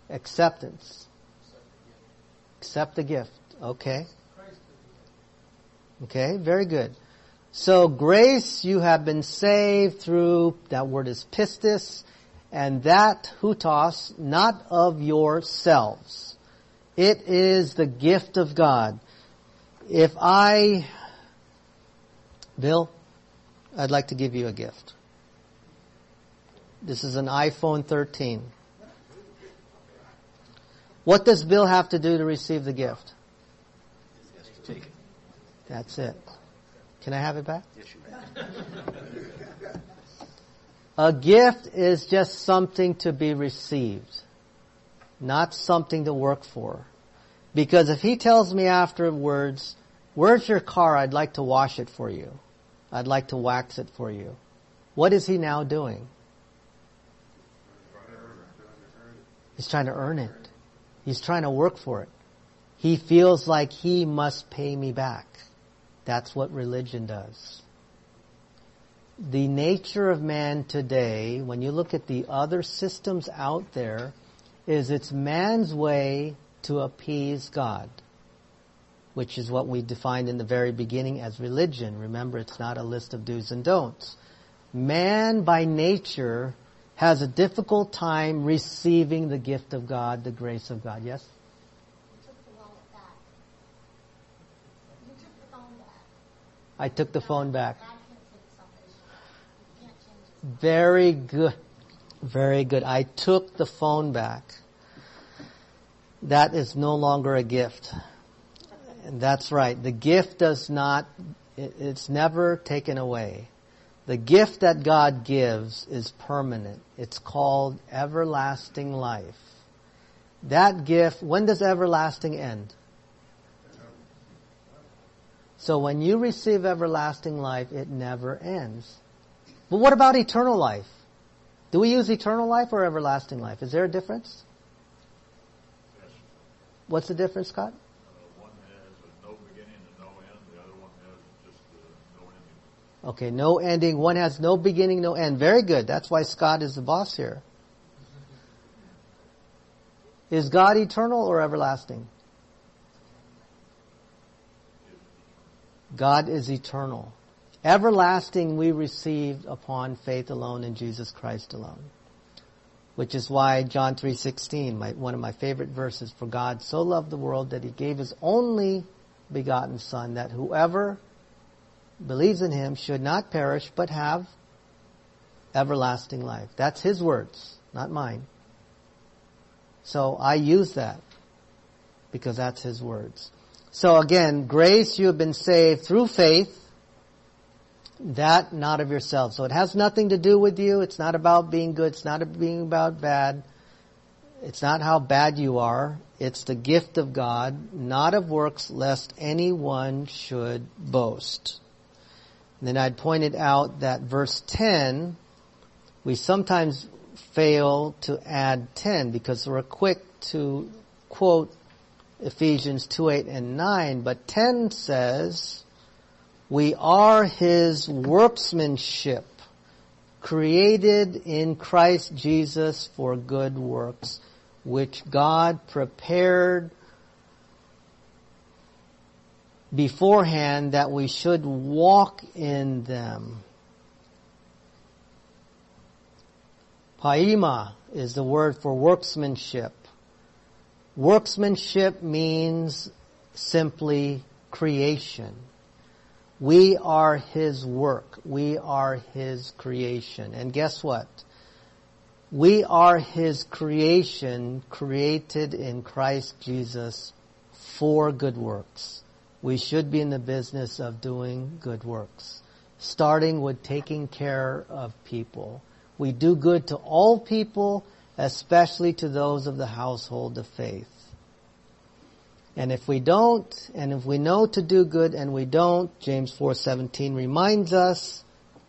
Acceptance. Accept the gift. Okay. Okay, very good. So grace, you have been saved through, that word is pistis, and that hutos, not of yourselves. It is the gift of God. If I Bill, I'd like to give you a gift. This is an iPhone 13. What does Bill have to do to receive the gift? Take it. That's it. Can I have it back? Yes, you may. A gift is just something to be received, not something to work for. Because if he tells me afterwards, where's your car? I'd like to wash it for you. I'd like to wax it for you. What is he now doing? He's trying to earn it. He's trying to work for it. He feels like he must pay me back. That's what religion does. The nature of man today, when you look at the other systems out there, is it's man's way to appease God, which is what we defined in the very beginning as religion. Remember, it's not a list of do's and don'ts. Man by nature has a difficult time receiving the gift of God, the grace of God. Yes? You took the wallet back. You took the phone back. I took the phone back. God can't take salvation back. You can't change it. Very good. Very good. I took the phone back. That is no longer a gift. And that's right. The gift does not, it's never taken away. The gift that God gives is permanent. It's called everlasting life. That gift, when does everlasting end? So when you receive everlasting life, it never ends. But what about eternal life? Do we use eternal life or everlasting life? Is there a difference? What's the difference, Scott? Uh, one has a no beginning and no end, the other one has just uh, no ending. Okay, no ending. One has no beginning, no end. Very good. That's why Scott is the boss here. Is God eternal or everlasting? God is eternal. Everlasting we received upon faith alone in Jesus Christ alone. Which is why John 3.16, my, one of my favorite verses, for God so loved the world that he gave his only begotten son that whoever believes in him should not perish but have everlasting life. That's his words, not mine. So I use that because that's his words. So again, grace, you have been saved through faith, that not of yourself. So it has nothing to do with you. It's not about being good. It's not being about bad. It's not how bad you are. It's the gift of God, not of works, lest anyone should boast. And then I'd pointed out that verse 10, we sometimes fail to add 10 because we're quick to quote Ephesians 2, 8, and 9, but 10 says, we are His workmanship, created in Christ Jesus for good works, which God prepared beforehand that we should walk in them. Poiema is the word for workmanship. Workmanship means simply creation. We are His work. We are His creation. And guess what? We are His creation created in Christ Jesus for good works. We should be in the business of doing good works, starting with taking care of people. We do good to all people, especially to those of the household of faith. And if we don't, and if we know to do good and we don't, James 4:17 reminds us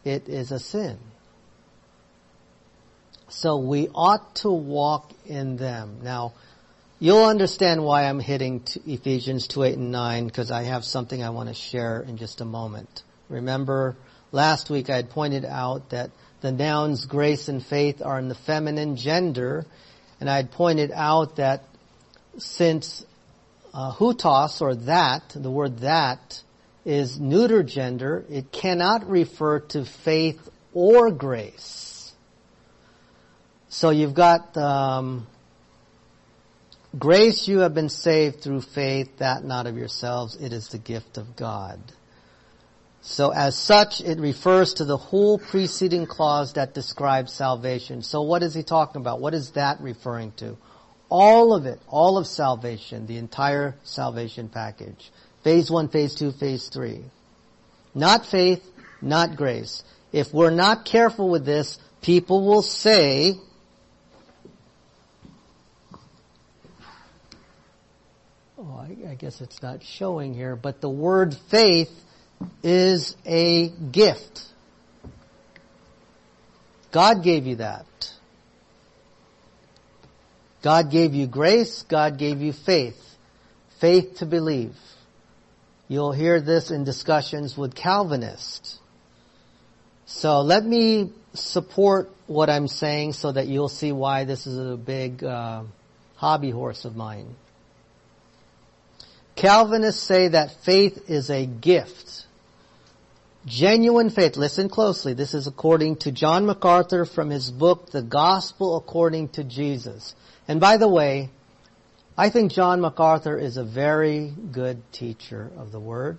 it is a sin. So we ought to walk in them. Now, you'll understand why I'm hitting Ephesians 2, 8, and 9, because I have something I want to share in just a moment. Remember, last week I had pointed out that the nouns grace and faith are in the feminine gender, and I had pointed out that since uh, or that, the word that, is neuter gender, it cannot refer to faith or grace. So you've got um, grace, you have been saved through faith, that not of yourselves, it is the gift of God. So as such, it refers to the whole preceding clause that describes salvation. So what is he talking about? What is that referring to? All of it, all of salvation, the entire salvation package. Phase one, phase two, phase three. Not faith, not grace. If we're not careful with this, people will say, oh, I, I guess it's not showing here, but the word faith is a gift. God gave you that. God gave you grace, God gave you faith. Faith to believe. You'll hear this in discussions with Calvinists. So let me support what I'm saying so that you'll see why this is a big uh, hobby horse of mine. Calvinists say that faith is a gift. Genuine faith, listen closely, this is according to John MacArthur from his book, The Gospel According to Jesus. And by the way, I think John MacArthur is a very good teacher of the Word,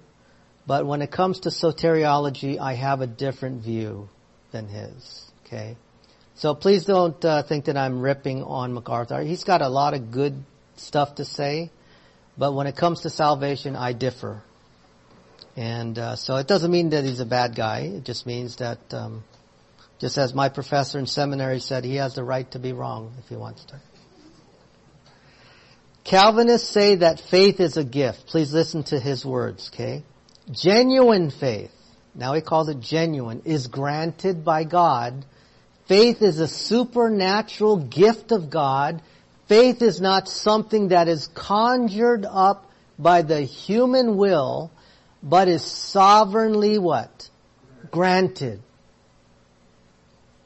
but when it comes to soteriology, I have a different view than his. Okay? So please don't uh, think that I'm ripping on MacArthur. He's got a lot of good stuff to say, but when it comes to salvation, I differ. And uh, so it doesn't mean that he's a bad guy. It just means that, um, just as my professor in seminary said, he has the right to be wrong if he wants to. Calvinists say that faith is a gift. Please listen to his words, okay? Genuine faith, now he calls it genuine, is granted by God. Faith is a supernatural gift of God. Faith is not something that is conjured up by the human will, but is sovereignly what? Granted.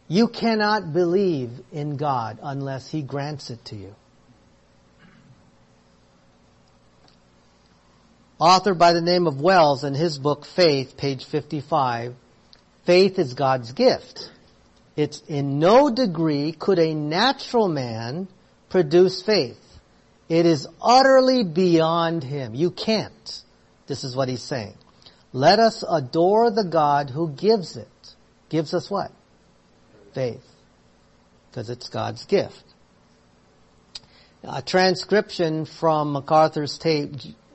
You cannot believe in God unless He grants it to you. Author by the name of Wells in his book Faith, page 55, faith is God's gift. It's in no degree could a natural man produce faith. It is utterly beyond him. You can't. This is what he's saying. Let us adore the God who gives it. Gives us what? Faith. Because it's God's gift. A transcription from MacArthur's tape,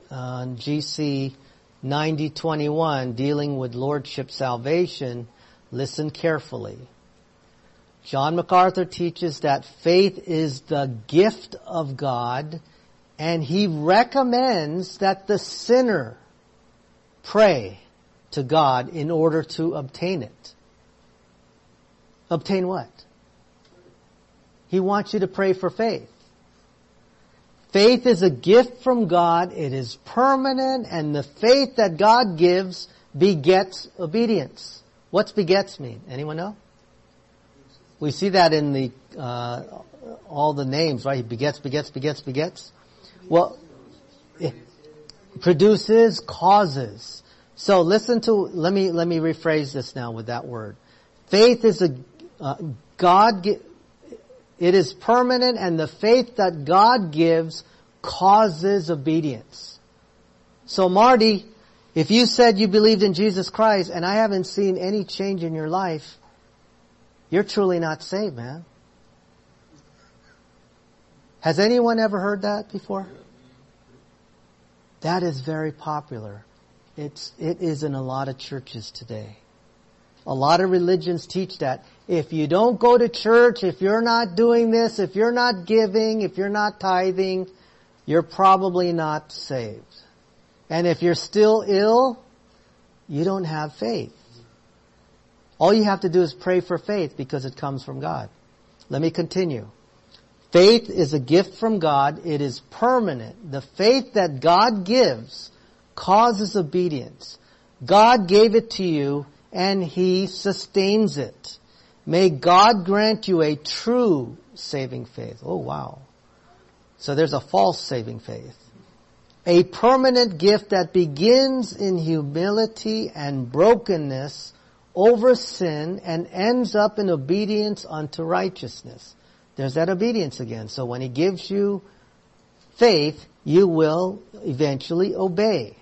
on GC 9021 dealing with lordship salvation, listen carefully. John MacArthur teaches that faith is the gift of God and he recommends that the sinner pray to God in order to obtain it. Obtain what? He wants you to pray for faith. Faith is a gift from God. It is permanent and the faith that God gives begets obedience. What's begets mean? Anyone know? We see that in the, uh, all the names, right? He begets, begets, begets, begets. Well, it produces, causes. So listen to, let me, let me rephrase this now with that word. Faith is a, uh, God, it is permanent and the faith that God gives causes obedience. So Marty, if you said you believed in Jesus Christ and I haven't seen any change in your life, you're truly not saved, man. Has anyone ever heard that before? That is very popular. It's, it is in a lot of churches today. A lot of religions teach that. If you don't go to church, if you're not doing this, if you're not giving, if you're not tithing, you're probably not saved. And if you're still ill, you don't have faith. All you have to do is pray for faith because it comes from God. Let me continue. Faith is a gift from God. It is permanent. The faith that God gives causes obedience. God gave it to you and He sustains it. May God grant you a true saving faith. Oh wow. So there's a false saving faith. A permanent gift that begins in humility and brokenness over sin and ends up in obedience unto righteousness. There's that obedience again. So when He gives you faith, you will eventually obey.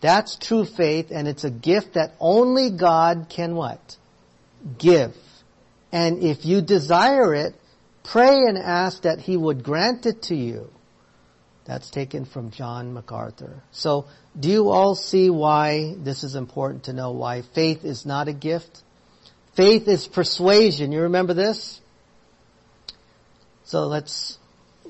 That's true faith and it's a gift that only God can what? Give. And if you desire it, pray and ask that He would grant it to you. That's taken from John MacArthur. So, do you all see why this is important to know why faith is not a gift? Faith is persuasion. You remember this? So let's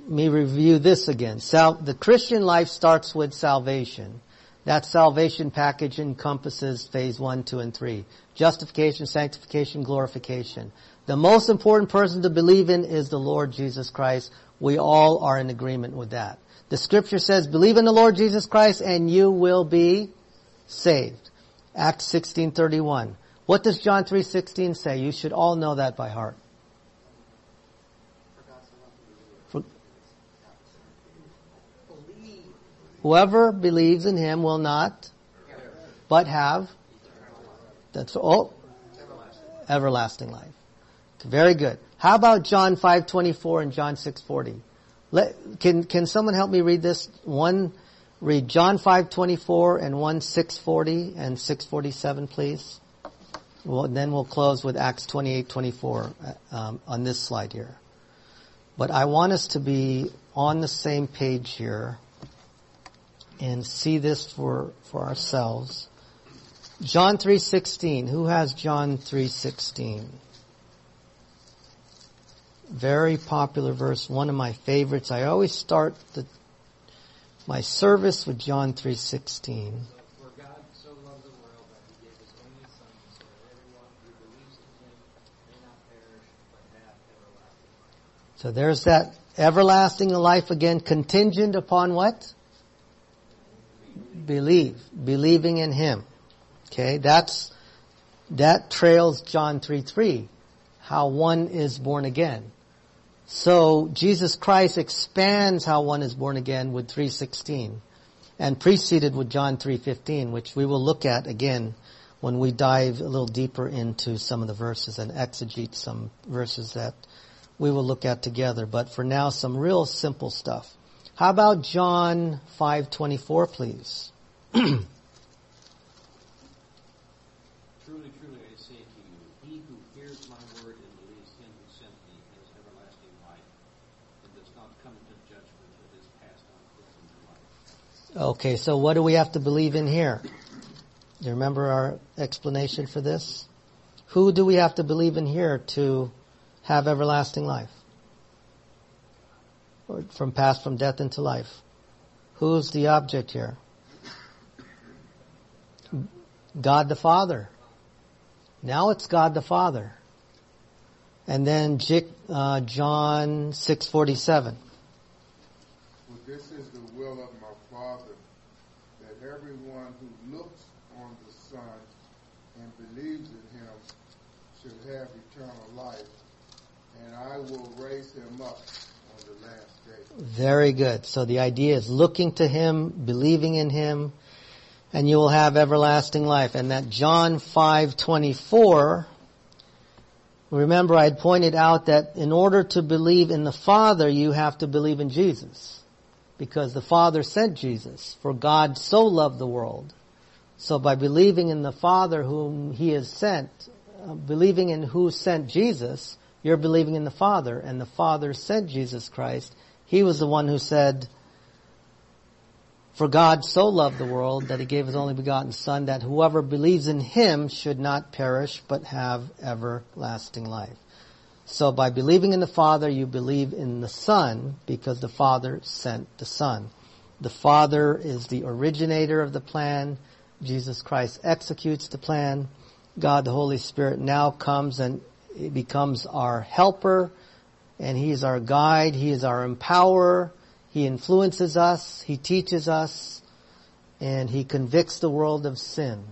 me review this again. Sal- the Christian life starts with salvation. That salvation package encompasses phase one, two, and three. Justification, sanctification, glorification. The most important person to believe in is the Lord Jesus Christ. We all are in agreement with that. The scripture says, believe in the Lord Jesus Christ and you will be saved. Acts 16:31. What does John 3:16 say? You should all know that by heart. Whoever believes in him will not but have that's oh everlasting life. Very good. How about John 5:24 and John 6:40? Let, can can someone help me read this? One read John 5:24 and one 6:40 and 6:47 please. Well, then we'll close with Acts 28:24 uh, um, on this slide here. But I want us to be on the same page here and see this for for ourselves. John 3:16. Who has John 3:16? Very popular verse, one of my favorites. I always start the, my service with John 3:16. So there's that everlasting life again, contingent upon what? Believe. Believing in Him. Okay, that's, that trails John 3 3, how one is born again. So Jesus Christ expands how one is born again with 316 and preceded with John 3:15 which we will look at again when we dive a little deeper into some of the verses and exegete some verses that we will look at together but for now some real simple stuff. How about John 5:24 please? Truly, truly, I say to you, he who hears my word and believes him who sent me has everlasting life, and does not come into judgment, but is passed on into life. Okay, so what do we have to believe in here? Do you remember our explanation for this? Who do we have to believe in here to have everlasting life? Or from past from death into life? Who's the object here? God the Father. Now it's God the Father. And then uh, John 647. For this is the will of my Father, that everyone who looks on the Son and believes in him should have eternal life, and I will raise him up on the last day. Very good. So the idea is looking to Him, believing in Him, and you will have everlasting life. And that John 5:24 remember I had pointed out that in order to believe in the Father you have to believe in Jesus because the Father sent Jesus for God so loved the world. So by believing in the Father whom he has sent, uh, believing in who sent Jesus, you're believing in the Father and the Father sent Jesus Christ. He was the one who said, for God so loved the world that he gave his only begotten son that whoever believes in him should not perish but have everlasting life. So by believing in the Father, you believe in the Son because the Father sent the Son. The Father is the originator of the plan. Jesus Christ executes the plan. God the Holy Spirit now comes and becomes our helper and he is our guide. He is our empowerer. He influences us. He teaches us and he convicts the world of sin.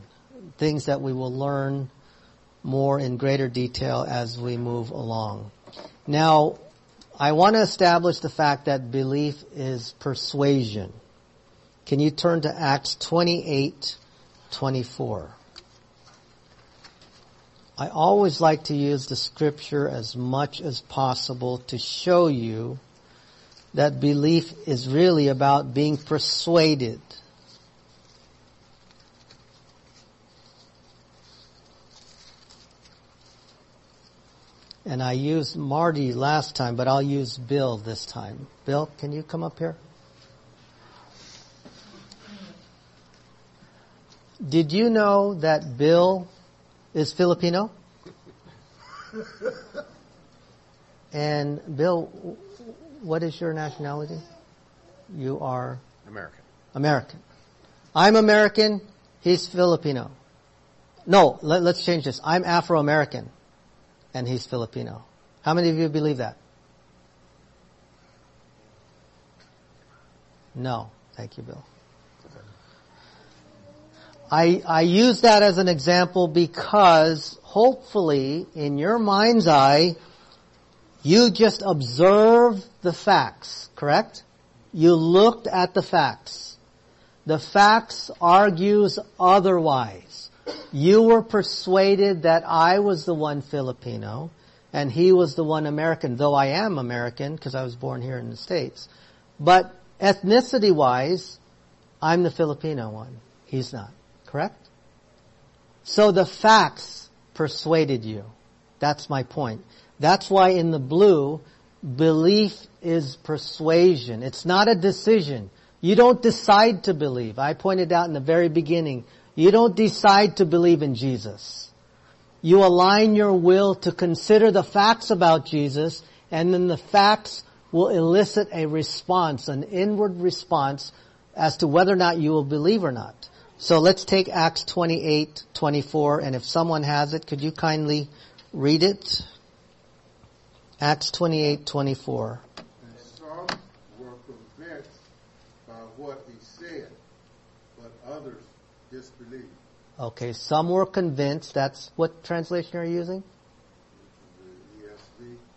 Things that we will learn more in greater detail as we move along. Now, I want to establish the fact that belief is persuasion. Can you turn to Acts 28, 24? I always like to use the scripture as much as possible to show you that belief is really about being persuaded. And I used Marty last time, but I'll use Bill this time. Bill, can you come up here? Did you know that Bill is Filipino? And Bill, what is your nationality? You are American. American. I'm American. He's Filipino. No, let, us change this. I'm Afro-American and he's Filipino. How many of you believe that? No. Thank you, Bill. I, I use that as an example because hopefully in your mind's eye, you just observe the facts, correct? You looked at the facts. The facts argues otherwise. You were persuaded that I was the one Filipino and he was the one American, though I am American because I was born here in the States. But ethnicity wise, I'm the Filipino one. He's not. Correct? So the facts persuaded you. That's my point. That's why in the blue, belief is persuasion. It's not a decision. You don't decide to believe. I pointed out in the very beginning, you don't decide to believe in Jesus. You align your will to consider the facts about Jesus and then the facts will elicit a response, an inward response as to whether or not you will believe or not. So let's take Acts 28, 24, and if someone has it, could you kindly read it? Acts 28, 24. And some were convinced by what he said, but others disbelieved. Okay, some were convinced. That's what translation are you using?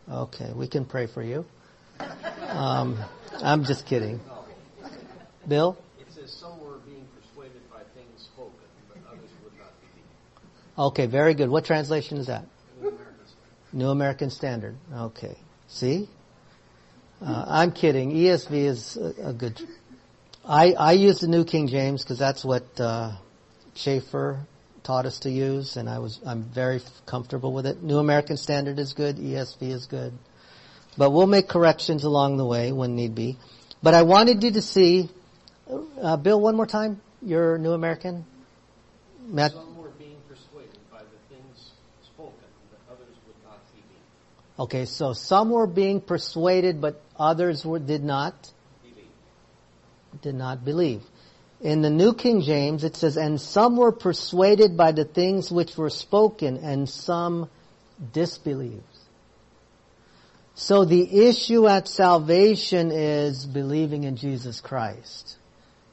Okay, we can pray for you. Um, I'm just kidding. Bill? It says some were being persuaded by things spoken, but others would not believe. Okay, very good. What translation is that? New American New American Standard. Okay. See? Uh, I'm kidding. ESV is a, a good. I I use the New King James because that's what uh, Chafer taught us to use, and I was I'm very comfortable with it. New American Standard is good. ESV is good, but we'll make corrections along the way when need be. But I wanted you to see, uh, Bill, one more time. Your New American. Matt, Some were being persuaded by the things spoken, but others would not believe. Okay, so some were being persuaded, but others were, did not Believe. did not believe. In the New King James, it says, "And some were persuaded by the things which were spoken, and some disbelieved." So the issue at salvation is believing in Jesus Christ.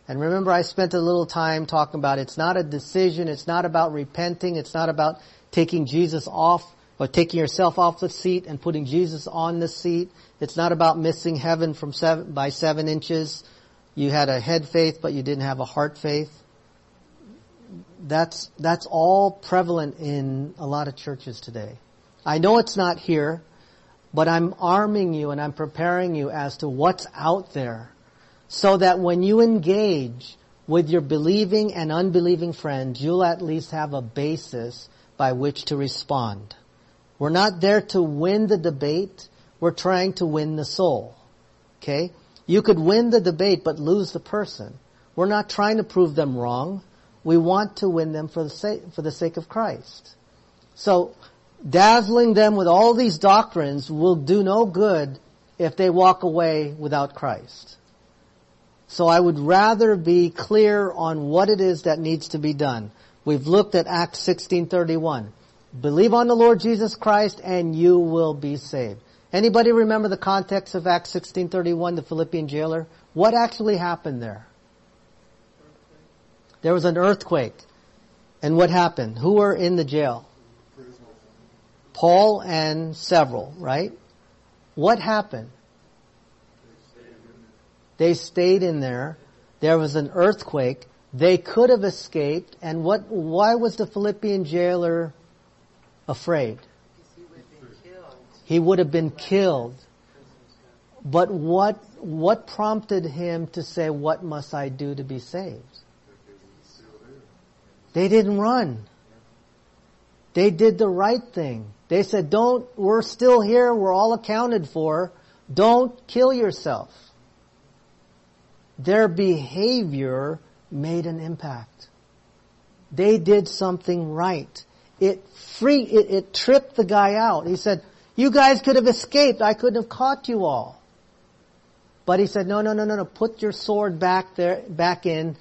And remember I spent a little time talking about it's not a decision, it's not about repenting, it's not about taking Jesus off or taking yourself off the seat and putting Jesus on the seat. It's not about missing heaven from seven, by seven inches. You had a head faith, but you didn't have a heart faith. That's, that's all prevalent in a lot of churches today. I know it's not here, but I'm arming you and I'm preparing you as to what's out there so that when you engage with your believing and unbelieving friends, you'll at least have a basis by which to respond. We're not there to win the debate. We're trying to win the soul. Okay? You could win the debate but lose the person. We're not trying to prove them wrong. We want to win them for the sake, for the sake of Christ. So, dazzling them with all these doctrines will do no good if they walk away without Christ. So I would rather be clear on what it is that needs to be done. We've looked at Acts 16:31. Believe on the Lord Jesus Christ and you will be saved. Anybody remember the context of Acts 16:31, the Philippian jailer? What actually happened there? There was an earthquake. And what happened? Who were in the jail? Paul and several, right? What happened? They stayed in there. There was an earthquake. They could have escaped. And what, why was the Philippian jailer afraid? He would have been killed. But what, what prompted him to say, what must I do to be saved? They didn't run. They did the right thing. They said, don't, we're still here, we're all accounted for, don't kill yourself. Their behavior made an impact. They did something right. It free, it, it tripped the guy out. He said, you guys could have escaped, I couldn't have caught you all. But he said, no, no, no, no, no, put your sword back there, back in,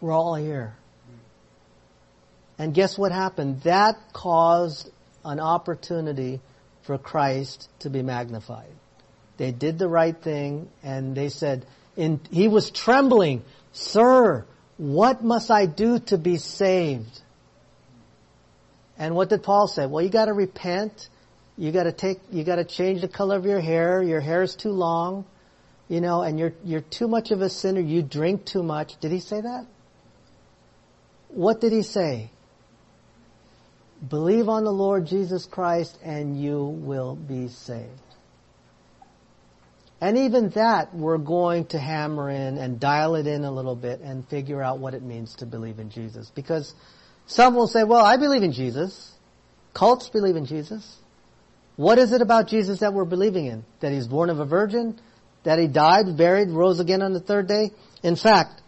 we're all here. And guess what happened? That caused an opportunity for Christ to be magnified. They did the right thing and they said, in, he was trembling, Sir, what must I do to be saved? And what did Paul say? Well, you gotta repent. You gotta take, you gotta change the color of your hair. Your hair is too long. You know, and you're, you're too much of a sinner. You drink too much. Did he say that? What did he say? Believe on the Lord Jesus Christ and you will be saved. And even that we're going to hammer in and dial it in a little bit and figure out what it means to believe in Jesus. Because some will say, well, I believe in Jesus. Cults believe in Jesus. What is it about Jesus that we're believing in? That he's born of a virgin? That he died, buried, rose again on the third day? In fact,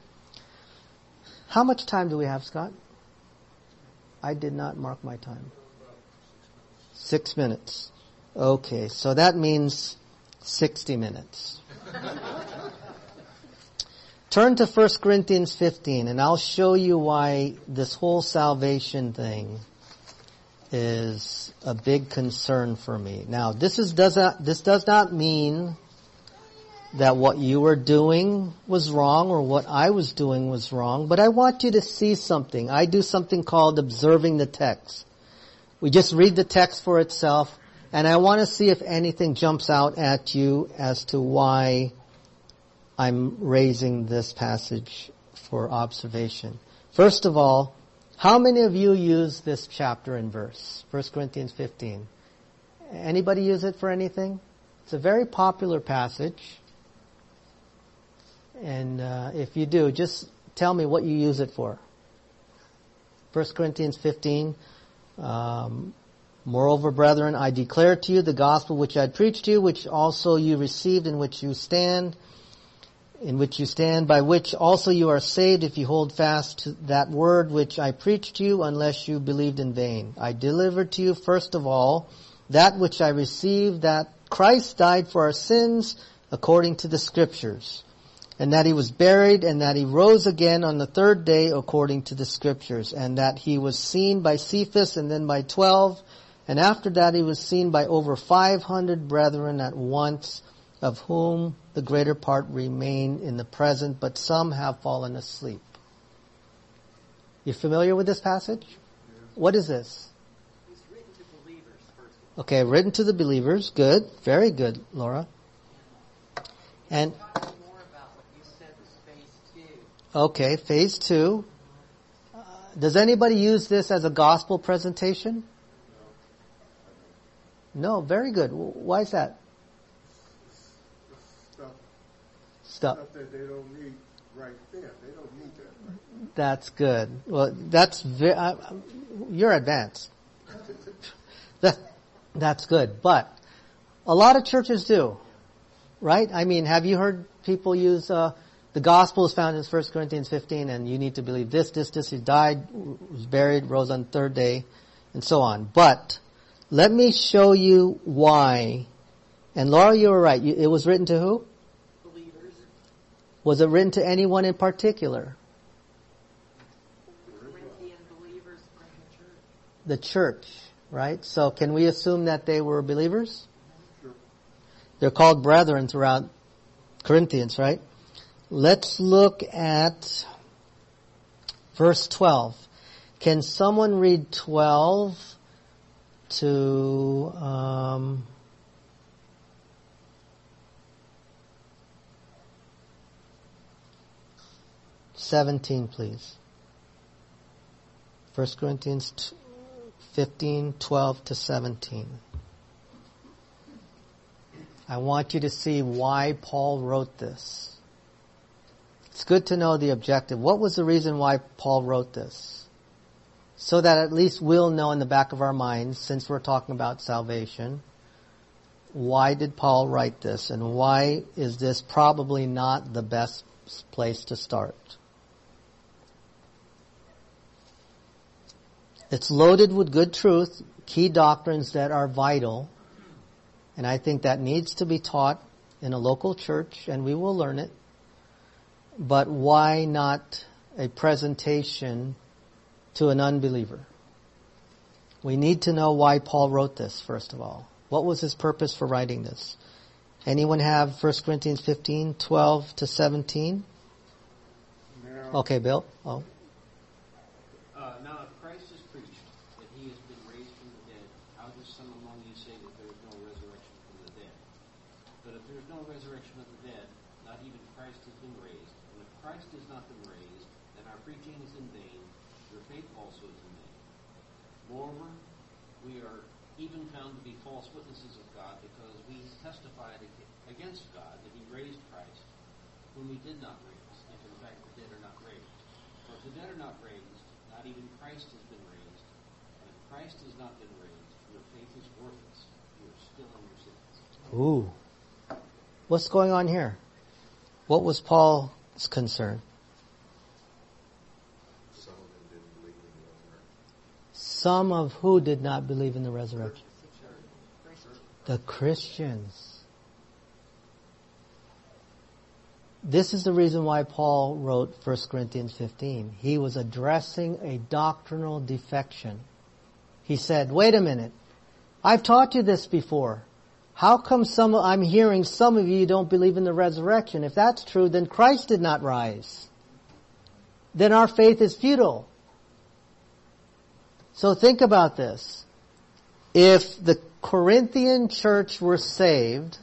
how much time do we have, Scott? I did not mark my time. Six minutes. Okay, so that means 60 minutes. Turn to 1 Corinthians 15 and I'll show you why this whole salvation thing is a big concern for me. Now, this is does not this does not mean that what you were doing was wrong or what I was doing was wrong, but I want you to see something. I do something called observing the text. We just read the text for itself and I want to see if anything jumps out at you as to why I'm raising this passage for observation. First of all, how many of you use this chapter and verse? 1 Corinthians 15. Anybody use it for anything? It's a very popular passage. And uh, if you do, just tell me what you use it for. 1 Corinthians 15. Um, Moreover, brethren, I declare to you the gospel which I preached to you, which also you received, in which you stand, in which you stand, by which also you are saved if you hold fast to that word which I preached to you, unless you believed in vain. I delivered to you first of all that which I received, that Christ died for our sins according to the scriptures, and that he was buried, and that he rose again on the third day according to the scriptures, and that he was seen by Cephas and then by twelve, and after that he was seen by over 500 brethren at once, of whom the greater part remain in the present, but some have fallen asleep. You familiar with this passage? What is this? Written to believers first. Okay, written to the believers. Good. Very good, Laura. And, more about what you said was phase two. okay, phase two. Uh, Does anybody use this as a gospel presentation? No, very good. Why is that? Stuff, Stuff. stuff that they don't need right there. They don't need that right That's good. Well, that's very, uh, you're advanced. That, that's good. But a lot of churches do, right? I mean, have you heard people use, uh, the gospel is found in 1 Corinthians 15 and you need to believe this, this, this, he died, was buried, rose on the third day, and so on. But, let me show you why. And Laura, you were right. You, it was written to who? Was it written to anyone in particular? The church. right? So can we assume that they were believers? They're called brethren throughout Corinthians, right? Let's look at verse 12. Can someone read 12 to, um, Seventeen, please. First Corinthians t- 15, 12 to 17. I want you to see why Paul wrote this. It's good to know the objective. What was the reason why Paul wrote this? so that at least we'll know in the back of our minds, since we're talking about salvation, why did Paul write this and why is this probably not the best place to start? It's loaded with good truth, key doctrines that are vital, and I think that needs to be taught in a local church and we will learn it. But why not a presentation to an unbeliever? We need to know why Paul wrote this, first of all. What was his purpose for writing this? Anyone have 1 Corinthians 15, 12 to 17? Now, Okay, Bill. Oh. Uh, now, if Christ is preached that he has been raised from the dead, how does some among you say that there is no resurrection from the dead? But if there is no resurrection of the dead, not even Christ has been raised. And if Christ has not been raised, then our preaching is in vain, your faith also is in vain. Moreover, we are even found to be false witnesses of God because we testified against God that he raised Christ, whom he did not raise, if in fact the dead are not raised. For if the dead are not raised, not even Christ has been raised. And if Christ has not been raised, your faith is worthless. You are still in your sins. Ooh. What's going on here? What was Paul's concern? Some of them didn't believe in the resurrection. Some of who did not believe in the resurrection? The Christians. This is the reason why Paul wrote 1 Corinthians 15. He was addressing a doctrinal defection. He said, wait a minute. I've taught you this before. How come some, I'm hearing some of you don't believe in the resurrection? If that's true, then Christ did not rise. Then our faith is futile. So think about this. If the Corinthian church were saved,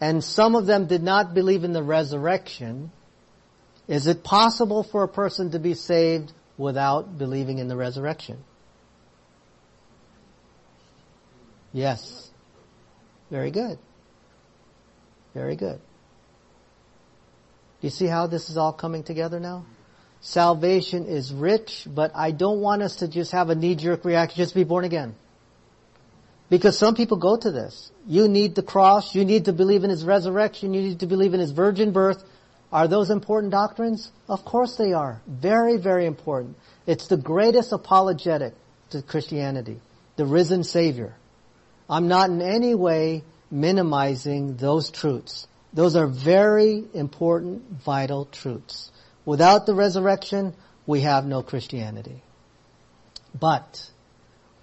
and some of them did not believe in the resurrection, is it possible for a person to be saved without believing in the resurrection? Yes. Very good. Very good. Do you see how this is all coming together now? Salvation is rich, but I don't want us to just have a knee-jerk reaction, just be born again. Because some people go to this. You need the cross, you need to believe in His resurrection, you need to believe in His virgin birth. Are those important doctrines? Of course they are. Very, very important. It's the greatest apologetic to Christianity. The risen Savior. I'm not in any way minimizing those truths. Those are very important, vital truths. Without the resurrection, we have no Christianity. But,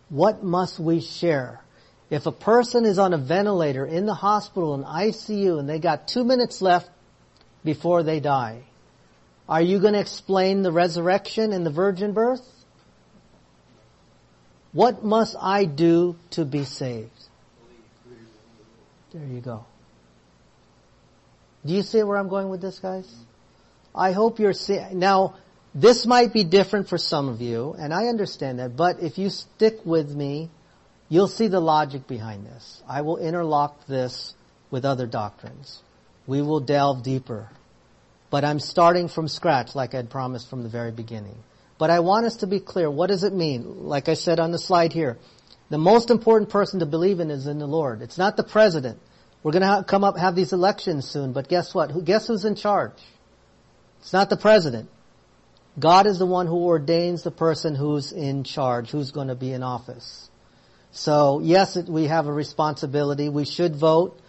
what must we share? If a person is on a ventilator in the hospital in ICU and they got two minutes left before they die, are you going to explain the resurrection and the virgin birth? What must I do to be saved? There you go. Do you see where I'm going with this, guys? I hope you're seeing. Now, this might be different for some of you, and I understand that, but if you stick with me, you'll see the logic behind this. I will interlock this with other doctrines. We will delve deeper. But I'm starting from scratch like I'd promised from the very beginning. But I want us to be clear. What does it mean? Like I said on the slide here, the most important person to believe in is in the Lord. It's not the president. We're going to come up have these elections soon, but guess what? Who, guess who's in charge? It's not the president. God is the one who ordains the person who's in charge, who's going to be in office. So yes, we have a responsibility. We should vote.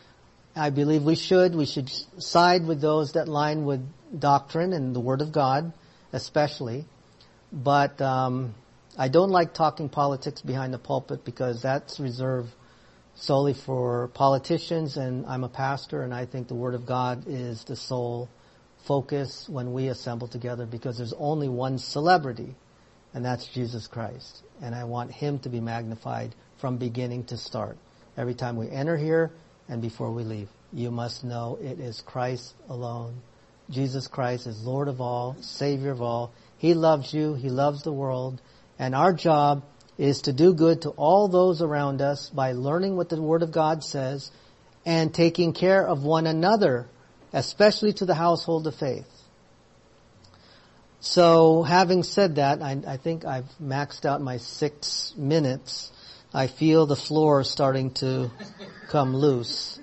I believe we should. We should side with those that line with doctrine and the Word of God, especially. But um, I don't like talking politics behind the pulpit because that's reserved solely for politicians. And I'm a pastor, and I think the Word of God is the sole focus when we assemble together because there's only one celebrity, and that's Jesus Christ. And I want Him to be magnified from beginning to start. Every time we enter here and before we leave, you must know it is Christ alone. Jesus Christ is Lord of all, Savior of all. He loves you. He loves the world. And our job is to do good to all those around us by learning what the Word of God says and taking care of one another, especially to the household of faith. So having said that, I, I think I've maxed out my six minutes. I feel the floor starting to come loose.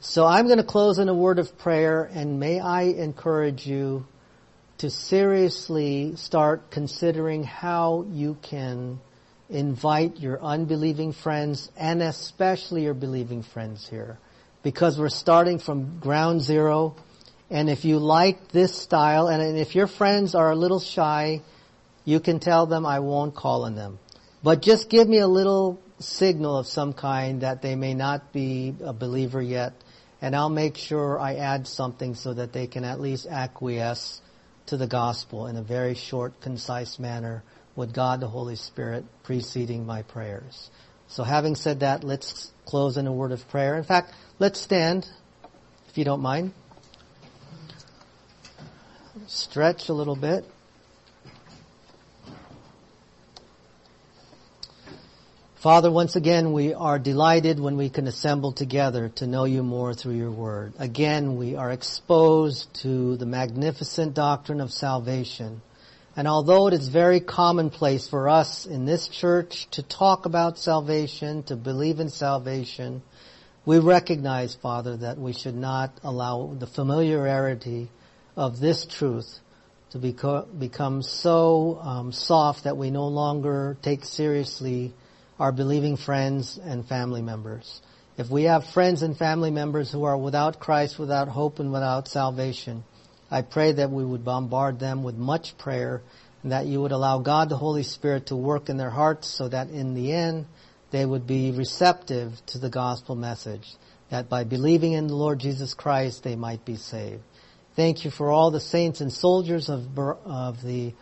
So I'm going to close in a word of prayer and may I encourage you to seriously start considering how you can invite your unbelieving friends and especially your believing friends here. Because we're starting from ground zero and if you like this style, and if your friends are a little shy, you can tell them I won't call on them. But just give me a little signal of some kind that they may not be a believer yet, and I'll make sure I add something so that they can at least acquiesce to the gospel in a very short, concise manner with God the Holy Spirit preceding my prayers. So having said that, let's close in a word of prayer. In fact, let's stand, if you don't mind stretch a little bit. Father, once again, we are delighted when we can assemble together to know you more through your word. Again, we are exposed to the magnificent doctrine of salvation. And although it is very commonplace for us in this church to talk about salvation, to believe in salvation, we recognize, Father, that we should not allow the familiarity of this truth to beco- become so um, soft that we no longer take seriously our believing friends and family members. If we have friends and family members who are without Christ, without hope, and without salvation, I pray that we would bombard them with much prayer and that you would allow God the Holy Spirit to work in their hearts so that in the end they would be receptive to the gospel message, that by believing in the Lord Jesus Christ they might be saved. Thank you for all the saints and soldiers of, of the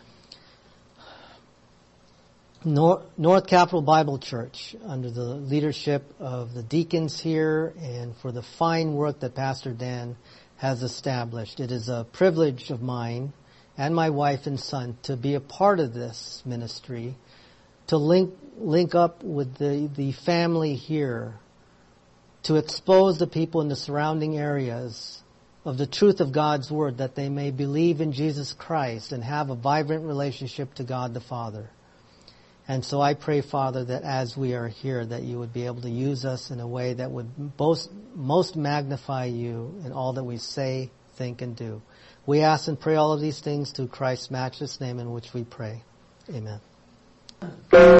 North Capital Bible Church under the leadership of the deacons here and for the fine work that Pastor Dan has established. It is a privilege of mine and my wife and son to be a part of this ministry, to link, link up with the, the family here, to expose the people in the surrounding areas of the truth of God's Word that they may believe in Jesus Christ and have a vibrant relationship to God the Father. And so I pray, Father, that as we are here, that you would be able to use us in a way that would most, most magnify you in all that we say, think, and do. We ask and pray all of these things through Christ's matchless name in which we pray. Amen.